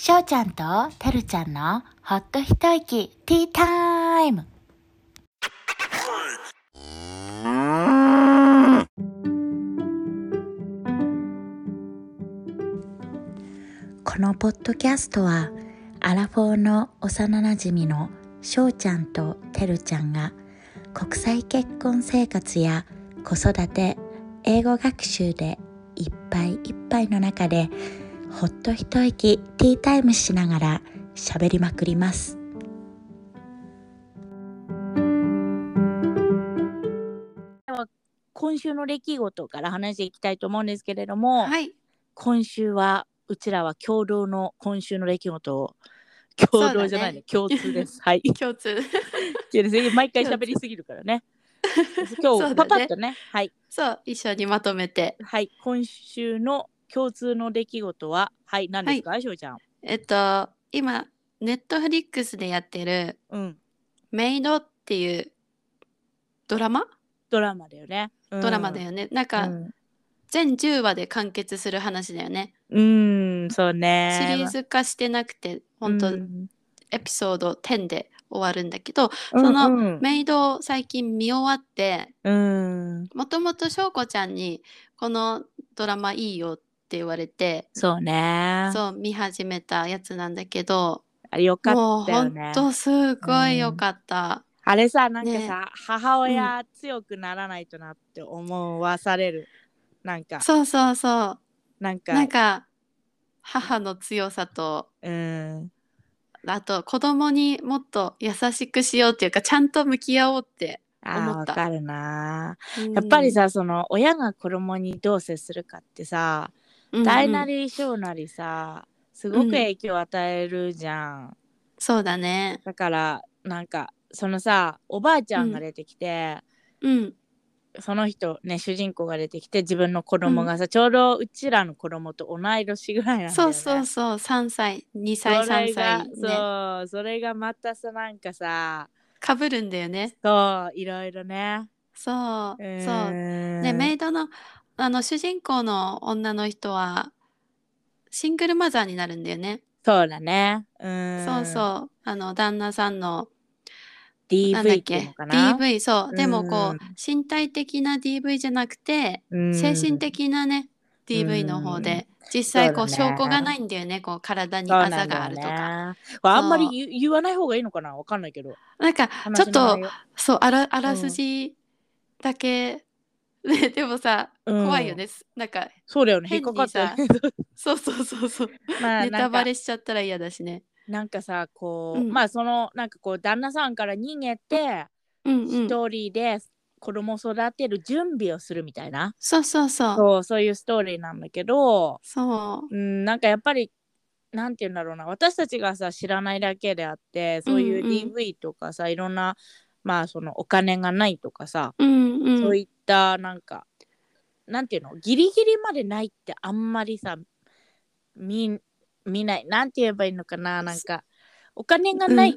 しょうちゃんとてるちゃんのほっと一息ティータイム。このポッドキャストはアラフォーの幼なじみのしょうちゃんとてるちゃんが国際結婚生活や子育て英語学習でいっぱいいっぱいの中でほっと一息ティータイムしながら喋りまくります今週の出来事から話していきたいと思うんですけれども、はい。今週はうちらは共同の今週の出来事を共同じゃないね共通です。はい。共通。毎回喋りすぎるからね。今日そうだねパパッとね、はいそう、一緒にまとめて。はい今週の共通の出来事は？はい何ですか、しょうちゃん。えっと、今、ネットフリックスでやってるうんメイドっていうドラマ？ドラマだよね。うんドラマだよね。なんか、うん全10話で完結する話だよね。うん、そうね。シリーズ化してなくて、本当、うんエピソード10で終わるんだけど、うんそのうんメイドを最近見終わって、うん、もともと翔子ちゃんにこのドラマいいよって言われて、そうね。そう見始めたやつなんだけど、あれよかもうったよね。ほんとすごい良かった。あれさ、なんかさ、ね母親強くならないとなって思わされる。なんか、そうそうそう。なんか、なんか母の強さとうん、あと子供にもっと優しくしようっていうかちゃんと向き合おうって、思ったわかるな。うんやっぱり、さ、その親が子供にどう接するかってさ、うんうん大なり小なりさ、すごく影響を与えるじゃん。そうだね。だから、なんか、そのさ、おばあちゃんが出てきて、うんその人ね主人公が出てきて自分の子供がさ、ちょうどうちらの子供と同い年ぐらいなんだよね。そうそうそう3歳2歳3それが歳ねそうそれがまたさなんかさかぶるんだよね。そういろいろね。そう、そう。ねでメイドのあの主人公の女の人はシングルマザーになるんだよね。そうだね。うん。そうそう。あの旦那さんの DV なんだっっていうけのかな？DV そう。でもこう身体的な DV じゃなくてうん。精神的なね DV の方で実際こう証拠がないんだよね。こう体にあざがあるとか。あんまり言言わない方がいいのかな？わかんないけど。なんかちょっとそうあらあらすじだけ、ね、でもさうん怖いよね、なんかそうだよね。引変にっかかってさ そうそうそうそう。まあネタバレしちゃったら嫌だしね。なんかさこう、うん。まあそのなんかこう旦那さんから逃げてうんうん。一人で子供を育てる準備をするみたいな、そうそうそう。そうそういうストーリーなんだけど、そう。うん、なんかやっぱりなんて言うんだろうな。私たちがさ知らないだけであってそういううんうん DV とかさ、いろんなまあそのお金がないとかさ、うんうん。そういったなんかなんていうの？ギリギリまでないってあんまりさ見見ない。なんて言えばいいのかな？なんかお金がないっ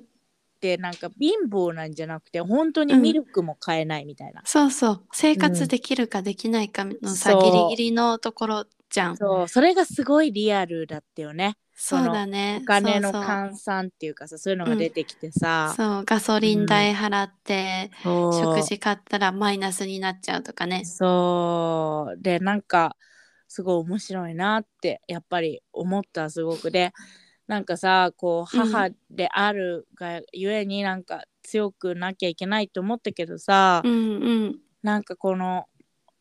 てなんか貧乏なんじゃなくて本当にミルクも買えないみたいな、そうそう。生活できるかできないかのさ、そう。ギリギリのところじゃん。そう。それがすごいリアルだったよねそうだね。お金の換算っていうかさそういうのが出てきてさ、そうガソリン代払って、そう。食事買ったらマイナスになっちゃうとかね。そう。でなんかすごい面白いなってやっぱり思ったすごく。でなんかさこううん。母であるがゆえになんか強くなきゃいけないと思ったけどさ、うんうん。なんかこの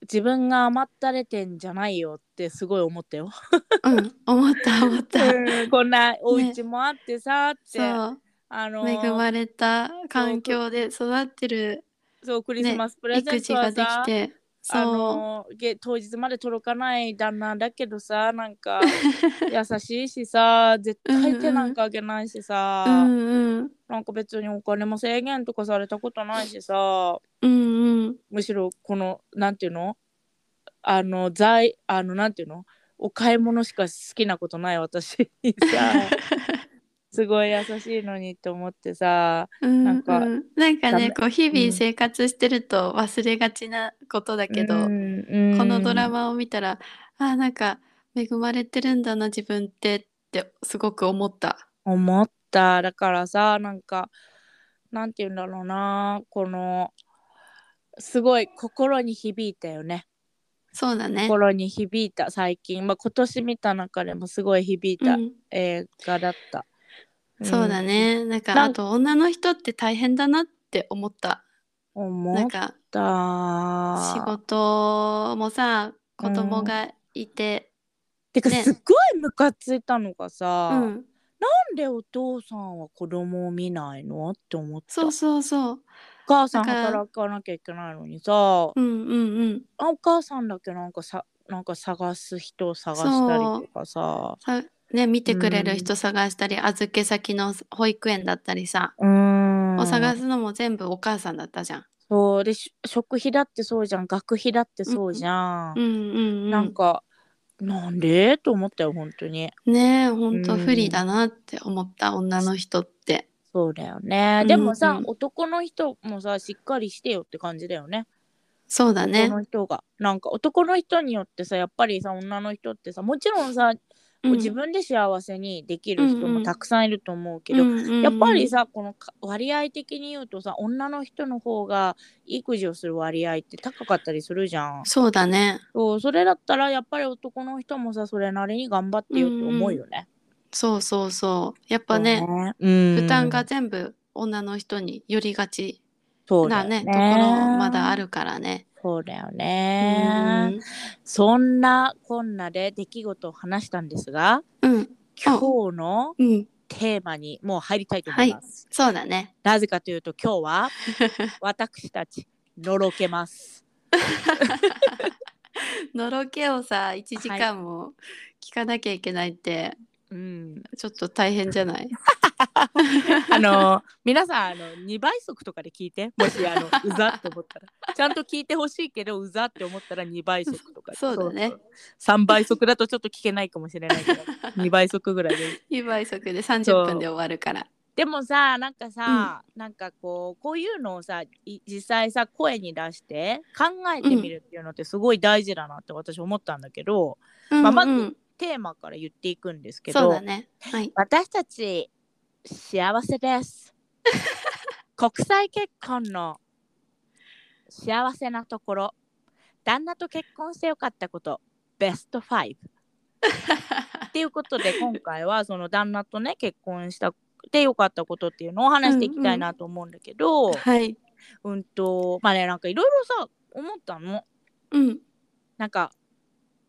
自分が甘ったれてんじゃないよってすごい思ったよ。うん、思った 思った。うんこんなお家もあってさ、ってそうあの恵まれた環境で育ってるそうクリスマスプレゼントはさ、きて、あのげ当日まで届かない旦那だけどさなんか 優しいしさ絶対手なんかあげないしさ、うんうんなんか別にお金も制限とかされたことないしさうんうんむしろこのなんていうの？あの在あのなんていうの？お買い物しか好きなことない私にさ すごい優しいのにと思ってさうんなんかうんなんかねこう日うん々生活してると忘れがちなことだけど、うん。うん。このドラマを見たらあなんか恵まれてるんだな自分ってっってすごく思った。思った。だからさなんかなんて言うんだろうなこのすごい心に響いたよね。そうだね。心に響いた最近、まあ、今年見た中でもすごい響いうたん、映画だった、そうだね。なんかあと女の人って大変だなって思った。思った。仕事もさ子供がいて、ねてかすっごいムカついたのがさ、うん、なんでお父さんは子供を見ないの？って思った。そうそうそう。お母さん働かなきゃいけないのにさうんうんうん。あお母さんだけなんかさなんか探す人を探したりとかさ。さね見てくれる人探したり、預け先の保育園だったりさ、うーん。を探すのも全部お母さんだったじゃん。そう。でし食費だってそうじゃん。学費だってそうじゃん、うんうんうん。なんかなんで？と思ったよ本当に。ねえほんとうん不利だなって思った女の人って。そうだよね、うんでもさ、うん男の人もさしっかりしてよって感じだよねそうだね男。の人がなんか男の人によってさやっぱりさ女の人ってさもちろんさ、うん自分で幸せにできる人うんうんもたくさんいると思うけど、うんうんうんやっぱりさこのか割合的に言うとさ女の人の方が育児をする割合って高かったりするじゃん。そうだね。そうそれだったらやっぱり男の人もさそれなりに頑張ってよって思うよね。そうそうそう。やっぱね、うん負担が全部女の人に寄りがちなそうだよねねところまだあるからね。そうだようね。んそんなこんなで出来事を話したんですがうん今日のうん。テーマにもう入りたいと思います。そうだね。なぜかというと今日は 私たちのろけます。のろけをさ1時間も聞かなきゃいけないって、うん、ちょっと大変じゃない？あの皆さんあの2倍速とかで聞いて。もしあのうざって思ったら。ちゃんと聞いてほしいけどうざって思ったら2倍速とかそうだね。3倍速だとちょっと聞けないかもしれないけど2倍速ぐらいで ?2 倍速で30分で終わるから。でもさなんかさ、なんかこうこういうのをさい実際さ声に出して考えてみるっていうのってすごい大事だなって私思ったんだけど、うんまあまずうんテーマから言っていくんですけどそうだね。はい。私たち幸せです 国際結婚の幸せなところ旦那と結婚してよかったことベスト5 っていうことで今回はその旦那とね結婚したでよかったことっていうのを話していきたいなと思うんだけど、はい。うんとまあねなんかいろいろさ思ったの？うん。なんか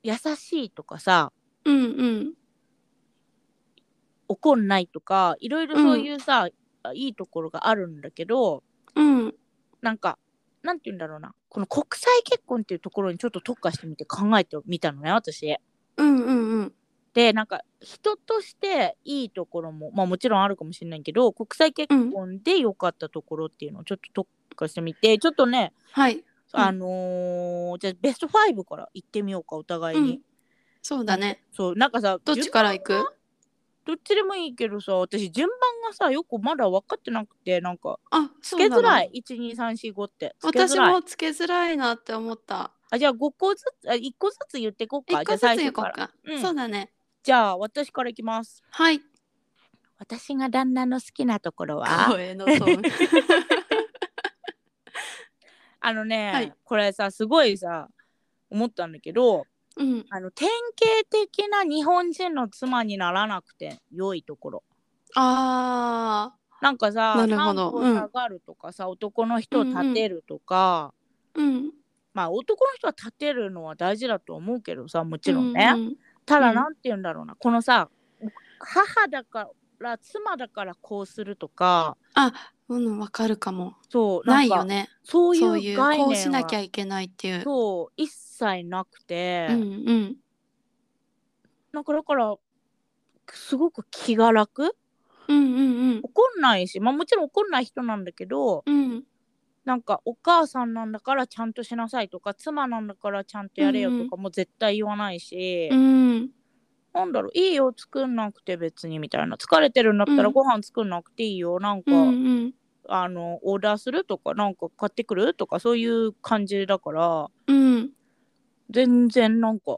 優しいとかさうんうん。怒んないとかいろいろそういうさ、いいところがあるんだけどうん。なんかなんて言うんだろうなこの国際結婚っていうところにちょっと特化してみて考えてみたのね私。うんうんうん。でなんか人としていいところもまあもちろんあるかもしれないけど国際結婚で良かったところっていうのをちょっと特化してみて、ちょっとねはい。あのーじゃあベスト5から行ってみようかお互いに。うんそうだね。そうなんかさどっちから行く？どっちでもいいけどさ私順番がさよくまだ分かってなくてなんかあ、つけづらい12345って私もつけづらいなって思った。あじゃあ5個ずつあ1個ずつ言っていこうか一個ずつじゃあ最行こうか。うんそうだね。じゃあ私からいきますはい。私が旦那の好きなところは？あのね、はいこれさすごいさ思ったんだけどうん。あの典型的な日本人の妻にならなくて良いところ。あなんかさなるほど。担保下がるとかさ、男の人を立てるとか、あ。うん。まあ男の人は立てるのは大事だと思うけどさもちろんね、うんうん。ただうん。なんて言うんだろうな、このさ母だから妻だからこうするとかあ、うん、わかるかも。そうなないよね。そうそういう、いう概念はこうしなきゃいけないっていう。そう一切なくて、うんうん。なんかだからすごく気が楽うんうんうん。怒んないし、まあ、もちろん怒んない人なんだけどうん。なんかお母さんなんだからちゃんとしなさいとか妻なんだからちゃんとやれよとかも絶対言わないし、うん。なんだろういいよ作んなくて別にみたいな疲れてるんだったらうんご飯作んなくていいよなんか、うんうん。あのオーダーするとかなんか買ってくるとかそういう感じだからうん。全然なんか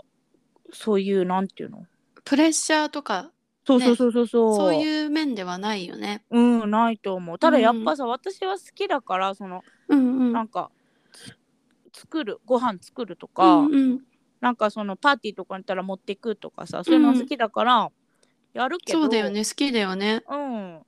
そういうなんていうの？プレッシャーとかそうそうそうそうそう。そういう面ではないよね。うん、ないと思う。ただやっぱさ、私は好きだから、その、うんうん。なんか、つ作る、ご飯作るとか、うんうん、なんかそのパーティーとかに行ったら持っていくとかさ、そういうの好きだから、やるけど。そうだよね好きだよね。うん。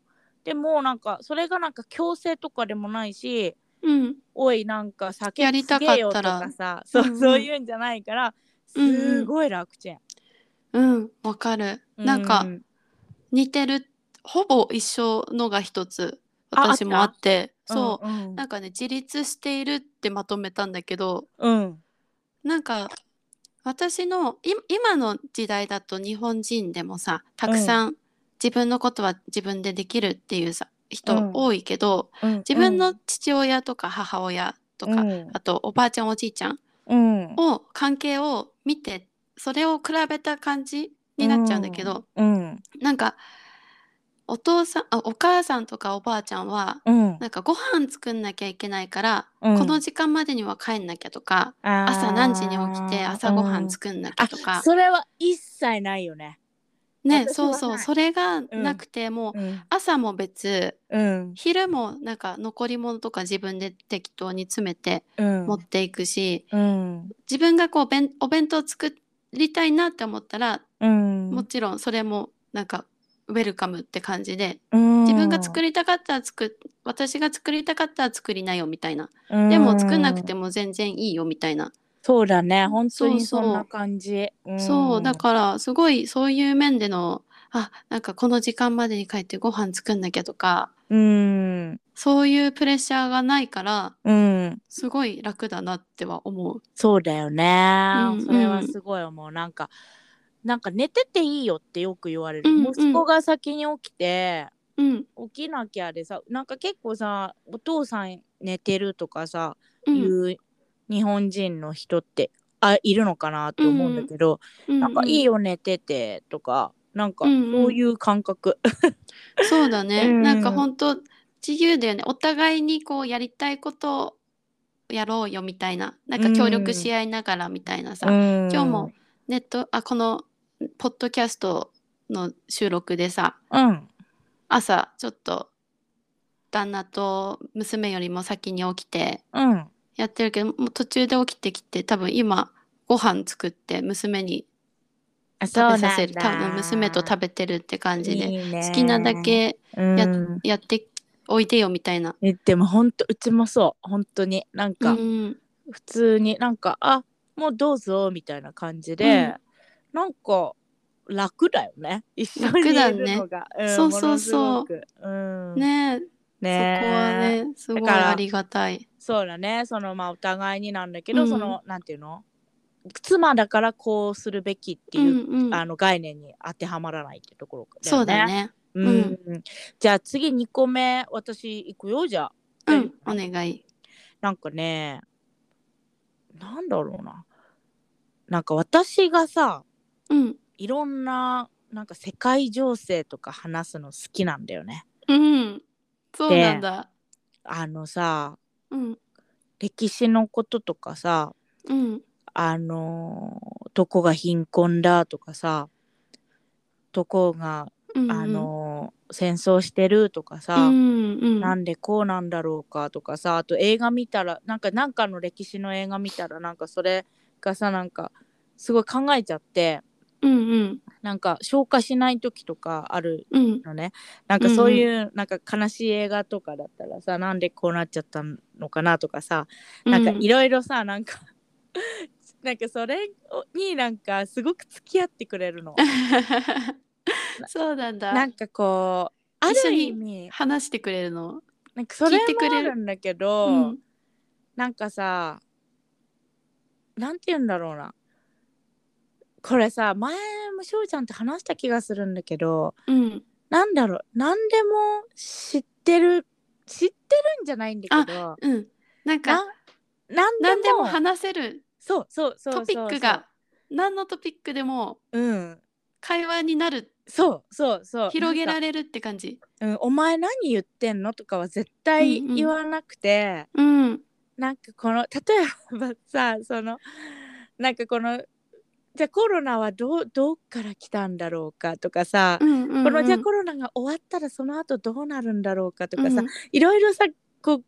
でもなんか、それがなんか強制とかでもないし、うん。おいなんか酒やりたかったら。つげよとかさ、そうそういうんじゃないから、うんうんすごい楽ちん。うん。わかる。なんかう似てるほぼ一緒のが一つあ私もあって。そう、うんうん。なんかね自立しているってまとめたんだけどうん。なんか私のい今の時代だと日本人でもさたくさん自分のことは自分でできるっていうさ人うん。多いけど、うん。自分の父親とか母親とか、うん。あとおばあちゃんおじいちゃんうん。を関係を見てそれを比べた感じになっちゃうんだけど、うん。なんかお父さんあお母さんとかおばあちゃんはうん。なんかご飯作んなきゃいけないから、うん。この時間までには帰んなきゃとか、朝何時に起きて朝ごはん作んなきゃとか、それは一切ないよね。ねそうそうそれがなくて、もううん。朝も別うん。昼もなんか残り物とか自分で適当に詰めてうん。持っていくし、うん。自分がこうべんお弁当作りたいなって思ったら、うん。もちろんそれもなんかウェルカムって感じで自自分が作りたかったら作っ私が作りたかったら作りなよみたいな。りでも作んなくても全然いいよみたいな、そうだね。本当にそんそな感じ。ん。そうだからすごいそういう面でのあなんかこの時間までに帰ってご飯作んなきゃとかうん。そういうプレッシャーがないからうん。すごい楽だなっては思う。そうだよね、うんそれはすごい思う。なんかなんか寝てていいよってよく言われる、うんうん。息子が先に起きてうん。起きなきゃでさなんか結構さお父さん寝てるとかさ、うん。いう日本人の人ってあいるのかなって思うんだけど、うんなんかいいよ寝ててとかなんかうんうん。そういう感覚、そうだね、うん。なんか本当自由だよね。お互いにこうやりたいことをやろうよみたいな。なんか協力し合いながらみたいなさ、今今日もネットあこのポッドキャストの収録でさうん。朝ちょっと旦那と娘よりも先に起きてうんやってるけどもう途中で起きてきて多分今ご飯作って娘にあ食べさせる。多分娘と食べてるって感じで好きなだけやうん。やっておいでよみたいな。えでも本当うちもそう。本当に。なんうかん。普通になんかあもうどうぞみたいな感じで、なんか楽だよね。一緒にいるのが、んそうそうそう。ねえね。そこはねすごいありがたい。そうだねそのまあお互いになんだけど、うんそのなんていうの？妻だからこうするべきってういう、んうん、あの概念に当てはまらないってところだよね。そうだね。うん、じゃあ次2個目私行くよじゃあ。うんお願い。なんかねなんだろうななんか私がさうんいろんななんか世界情勢とか話すの好きなんだよね。うんそうなんだ。あのさうん。歴史のこととかさうん。あのーどこが貧困だとかさどこが、うんあのー戦争してるとかさ、うんうん。なんでこうなんだろうかとかさあと映画見たらなんかなんかの歴史の映画見たらなんかそれがさなんかすごい考えちゃってうんうんなんか消化しない時とかあるうん。のねなんかそういうなんか悲しい映画とかだったらさなんでこうなっちゃったのかなとかさなんかいろいろさなんか なんかそれになんかすごく付き合ってくれるの。そうなんだ。なんかこうある意味話してくれるの？なんかそれ聞いてくれる？もあるんだけど、うん。なんかさなんて言うんだろうなこれさ前もしょうちゃんと話した気がするんだけどうん。なんだろう何でも知ってる知ってるんじゃないんだけどうん。なんかななんでも何でも話せるそうそうそうそうトピックが何のトピックでもうん。会話になる。そうそうそう。広げられ、れるって感じ。うん、お前何言ってんのとかは絶対うんうん。言わなくて、うん。なんかこの例えばさそのなんかこのじゃあコロナはどうどっから来たんだろうかとかさ、うんうんうん。このじゃあコロナが終わったらその後どうなるんだろうかとかさ、うん。いろいろさこう考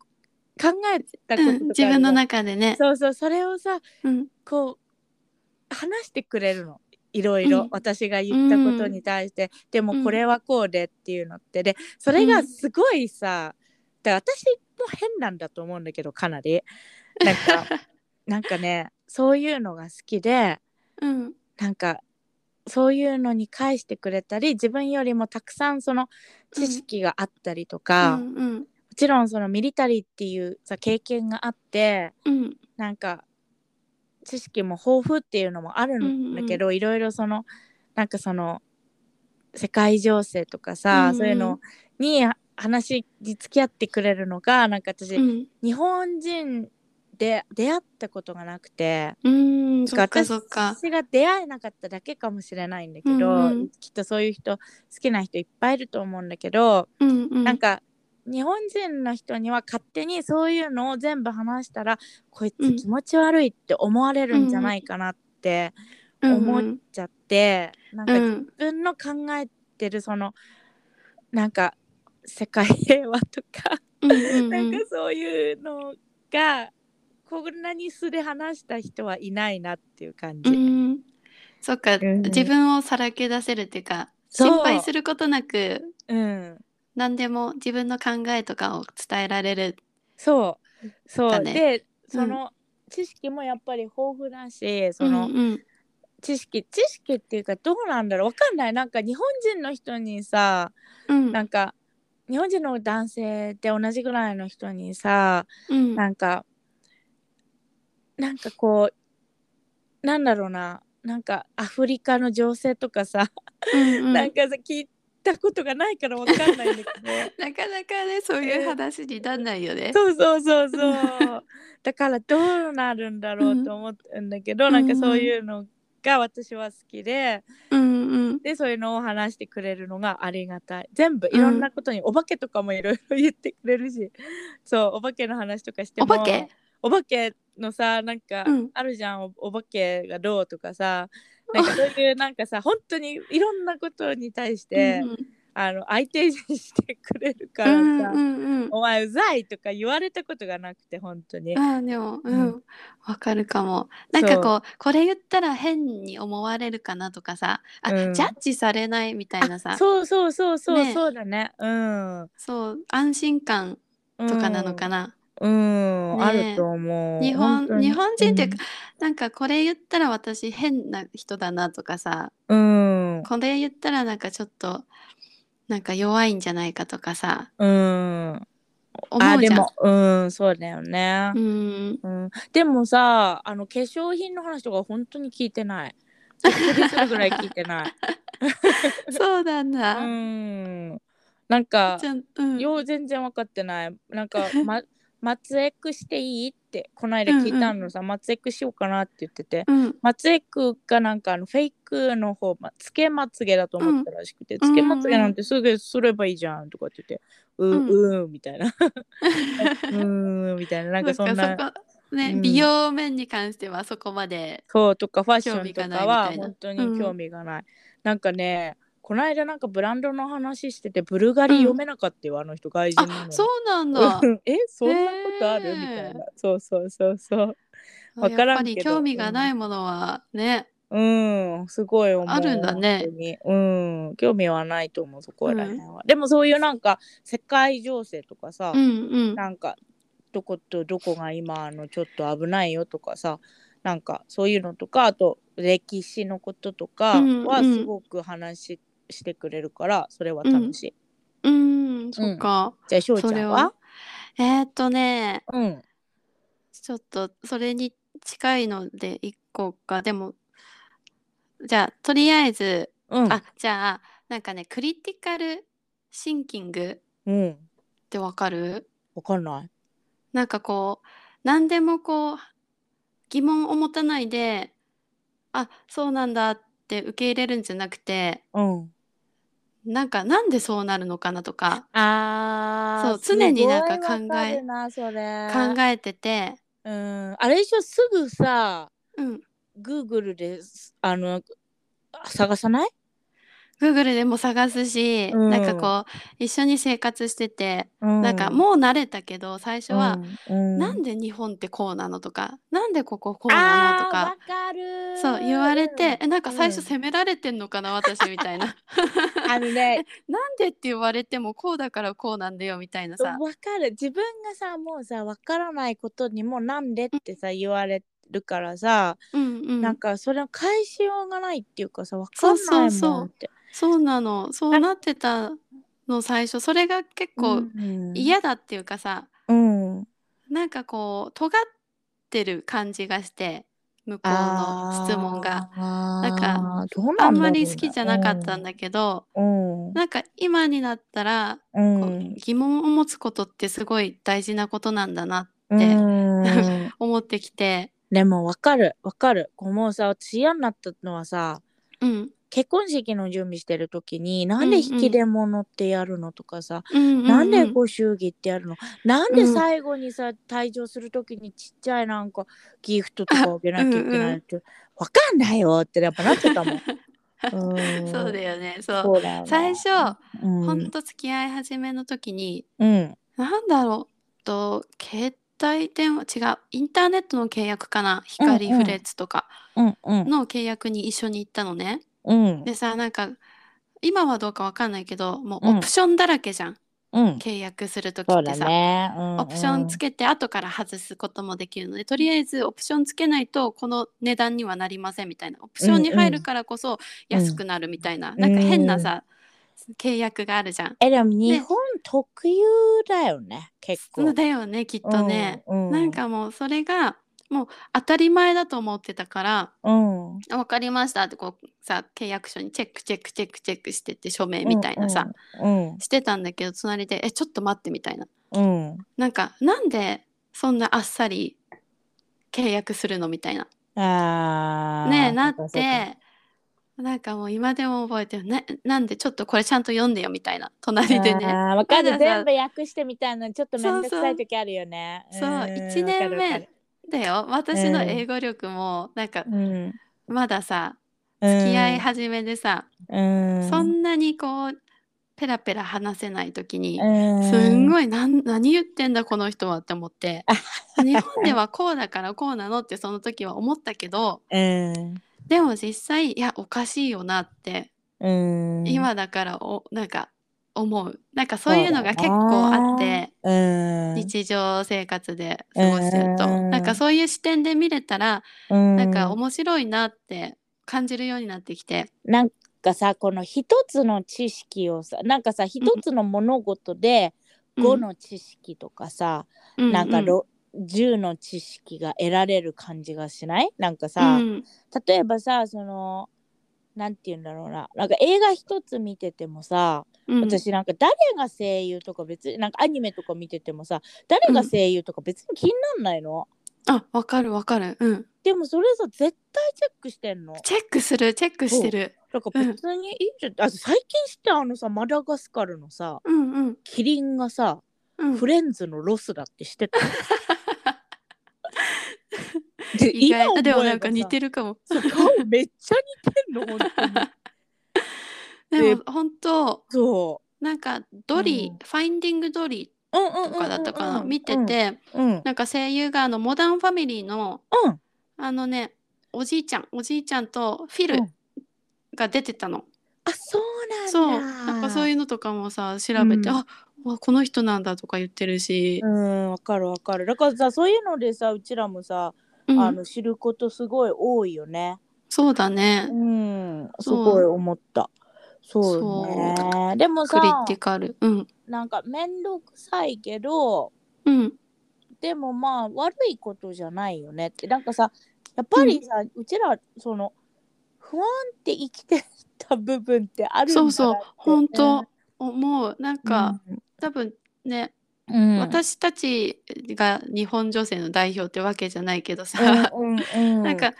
えたこととかうん。自分の中でね。そうそうそれをさうん。こう話してくれるの。いろいろ、うん。私が言ったことに対して、でもこれはこうでっていうのって。でそれがすごいさ、だから私も変なんだと思うんだけどかなり。なんか なんかねそういうのが好きでうん。なんかそういうのに返してくれたり自分よりもたくさんその知識があったりとか、うんうん。もちろんそのミリタリーっていうさ経験があってうん。なんか知識も豊富っていうのもあるんだけど、いろいろそのなんかその世界情勢とかさ、うんうん。そういうのに話に付き合ってくれるのがなんか私、うん。日本人で出会ったことがなくて。うんそっか私そっか。が出会えなかっただけかもしれないんだけど、うんうん。きっとそういう人好きな人いっぱいいると思うんだけど、うんうん。なんか日本人の人には勝手にそういうのを全部話したらこいうんつ気持ち悪いって思われるんじゃないかなって思っちゃって、なんか自うん。分の考えてるそのなんか世界平和とか、うんうん。なんかそういうのがこんなに素で話した人はいないなっていう感じ。うん。そっか、うん。自分をさらけ出せるっていうか心配することなくうん。何でも自分の考えとかを伝えられる。そう。そう、だね。でうん。その知識もやっぱり豊富だしその、うんうん。知識知識っていうかどうなんだろう。わかんない。なんか日本人の人にさうん。なんか日本人の男性で同じぐらいの人にさうん。なんかなんかこうなんだろうな。なんかアフリカの情勢とかさ、うんうん。なんかさ聞いたことがないからわかんないんだけど。なかなかねそういう話になんないよね。そうそうそうそう。だからどうなるんだろうと思うんだけど、うん。なんかそういうのが私は好きで、うんうん。でそういうのを話してくれるのがありがたい。全部いろんなことに、お化けとかもいろいろ言ってくれるし。そうお化けの話とかしてもお化け？お化けのさなんかうん。あるじゃん、おお化けがどうとかさなんかそういうなんかさ本当にいろんなことに対して、うんあの相手にしてくれるかうらさ、んうんうん。お前うざいとか言われたことがなくて本当に。あーでもううん。んわかるかも。なんかこうこれ言ったら変に思われるかなとかさあ、うん。ジャッジされないみたいなさ。あそうそうそうそう、ね。そうだね。うん。そう安心感とかなのかな、うん、うんねあると思う。日本日本人っていうか、なんかこれ言ったら私変な人だなとかさ。うん。これ言ったらなんかちょっとなんか弱いんじゃないかとかさ。うん。思あうじゃん。でもうんそうだよね。う、ん、うん、でもさあの化粧品の話とか本当に聞いてない。びっくりするぐらい聞いてない。そうなんだ。うん。なんかうん、よう全然分かってない。なんか、ま、松エクしていい？ってこの間聞いたのさ、松エクしようかなって言っててうん、松エクがなんかあのフェイクの方、ま、つけまつげだと思ったらしくて、んつけまつげなんてすぐすればいいじゃんとかって言って、う、うんうーんみたいな。うーんみたいな、なんかそんな。ね、うん美容面に関してはそこまで。そうとかファッションとかは本当に興味がない。なんかね、この間なんかブランドの話してて、ブルガリ読めなかったよ、あの人、外人なのあに。そうなんだ。うんえ、そんなことある、みたいな。そうそうそうそう。わからんけどやっぱり興味がないものはね、うん、すごい思う。あるんだね本当に。うん、興味はないと思う、そこら辺は。でもそういうなんか、世界情勢とかさ、うんうん。なんか、どことどこが今あのちょっと危ないよとかさ、なんかそういうのとか、あと歴史のこととかうんうんはすごく話し,、してくれるから、それは楽しい。うん、そっか。じゃあ、しょうちそれは？ゃんはえーっとね、うん。ちょっとそれに近いので一個か。でも、じゃあとりあえず、うん。あ、じゃあなんかね、クリティカルシンキングっうん。てわかる？わかんない。なんかこう何でもこう疑問を持たないであそうなんだって受け入れるんじゃなくてうん。なんかなんでそうなるのかなとか。あーそう常になんか考えるなそれ。考えてて、うん、あれでしょすぐさうん。Google であの探さない？Google でも探すし、うん。なんかこう一緒に生活してて、ななんかもう慣れたけど最初は、うん。なんで日本ってこうなのとかなんでこここうなのとあーわかそう言われて、えなんか最初うん責められてんのかな、私みたいな。あのね なんでって言われてもこうだからこうなんだよみたいなさ。わかる。自分がさもうさわからないことにもなんでってさ言われるからさ、うんうん。なんかそれを返しようがないっていうかさわかんないもんってそうなの。そうなってたの最初。それが結構うん嫌だっていうかさ、うん。なんかこう尖ってる感じがして向こうの質問が。なんかあんまり好きじゃなかったんだけど、うんなんか今になったらうこん。う疑問を持つことってすごい大事なことなんだなうんてうん。思ってきて、でもわかるわかる。もうさ私嫌になったのはさうん結婚式の準備してる時になんで引き出物ってやるのとかさ、うんうんうん、なんでご祝儀ってやるの？なんでうん。最後にさ退場する時にちっちゃいなんかギフトとかあげなきゃいけないってわかんないよってやっぱなってたもん。うん。そうだよね。そう。ね。最初、うん。ほんと付き合い始めの時にうん。なんだろうと携帯電話違うインターネットの契約かな？光フレッツとかうんうん。の契約に一緒に行ったのね。うん。でさなんか今はどうかわかんないけどもうん。うオプションだらけじゃん、うん。契約する時そうだってさ、ね。うん。オプションつけて後から外すこともできるのでとりあえずオプションつけないとこの値段にはなりませんみたいな。オプションに入るからこそ安くなるみたいな、ん。なんか変なさ、契約があるじゃん。えでも日本特有だよね結構。だよねきっとね、うんうん。なんかもうそれがもう当たり前だと思ってたからうん「あ分かりました」ってこうさ契約書にチェックチェックチェックチェックしてって署名みたいなさ、うん。してたんだけど隣で「えちょっと待って」みたいな。うん。なんかなんでそんなあっさり契約するのみたいな。あー。ねなってなんかもう今でも覚えてる。ねなんでちょっとこれちゃんと読んでよみたいな。隣でね。かる。全部訳してみたいなちょっとめんどくさい時あるよね。そう。そうん。一年目だよ。私のうん。英語力もなんかまださうん。付き合い始めでさ、うん。そんなにこうペラペラ話せない時に、うん。すんごいなん何言ってんだこの人はって思って 日本ではこうだからこうなのってその時は思ったけどうん。でも実際いやおかしいよなって、うん。今だからおなんか思う。なんかそういうのが結構あって。うん。日常生活で過ごしてると、うんなんかそういう視点で見れたら、うん。なんか面白いなって感じるようになってきて、なんかさこの一つの知識をさなんかさ一つの物事でうん。5の知識とかさ、うなんかうろ10の知識が得られる感じがしない？なんかうさ、ん。例えばさそのなんて言うんだろうな。なんか映画一つ見ててもさ、うん、私なんか誰が声優とか別になんかアニメとか見ててもさ誰が声優とか別に気になんないの、あわかるわかる。うん。でもそれさ絶対チェックしてんの。チェックするチェックしてる。なんか別にいいじゃん、あ最近知ってあのさマダガスカルのさうんうん。キリンがさうん。フレンズのロスだって知ってた。で意外今でもなんか似てるかも。そう顔めっちゃ似てんの本当に。でも本当そなんかドリー、うん。ファインディングドリーとかだったかな、うん。見てて、うん。なんか声優があのモダンファミリーのうん。あのねおじいちゃんおじいちゃんとフィルうん。が出てたの、あそうなんだ。そう。なんかそういうのとかもさ調べて、うん。ああこの人なんだとか言ってるし、うんわかるわかる。だからさそういうのでさうちらもさ、うんあの知ることすごい多いよね。そうだね、うん。すごい思った。そうよねでもクリさティカル。うん。なんかめんどくさいけどうん。でもまあ悪いことじゃないよね。ってなんかさやっぱりさ、うちらその不安って生きてた部分ってあるんだそうそう。本当思う。なんか、多分ね、うん、うん、私たちが日本女性の代表ってわけじゃないけどさ、うんうんうん、なんか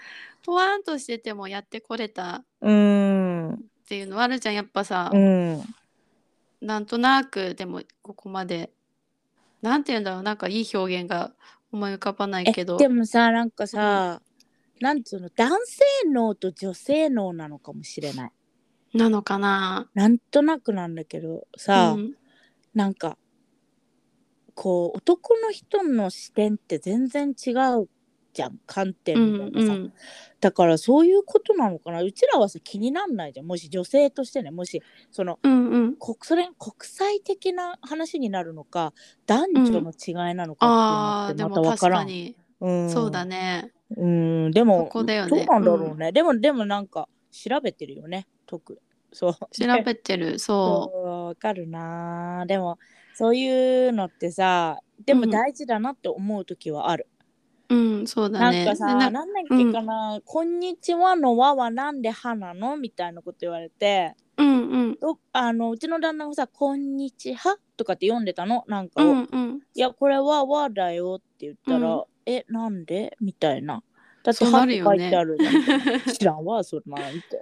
ふわんとしててもやってこれたっうん。ていうのはあるじゃんやっぱさ、うん。なんとなくでもここまで。なんて言うんだろうなんかいい表現が思い浮かばないけど。えでもさなんかさなんつうの男性脳と女性脳なのかもしれない。なのかな。なんとなくなんだけどさ、うん。なんかこう男の人の視点って全然違うじゃん観う点みたいなさ、んうん。だからそういうことなのかな。うちらはさ気になんないじゃん。もし女性としてねもしそのうんうん。国それ国際的な話になるのか男女の違いなのかっていうのってまあーでも確た分からん、かにうん、そうだね。うん。でもここだよね。どうなんだろうね、でもでもなんか調べてるよね。特そう。調べてる。そそうわかるなでもそういうのってさでもうん大事だなって思う時はある、ううんそうだね。なんかさでななんだっけかな、こんにちは」の「和」はなんで「は」なのみたいなこと言われてうんうん。どあのうちの旦那がさ「こんにちは」とかって読んでたのなんかうを、んうん。いやこれは「和」だよって言ったら「うん。えなんで?」みたいなだって「そうは」って書いてあるじゃん。知らんわそんなんって。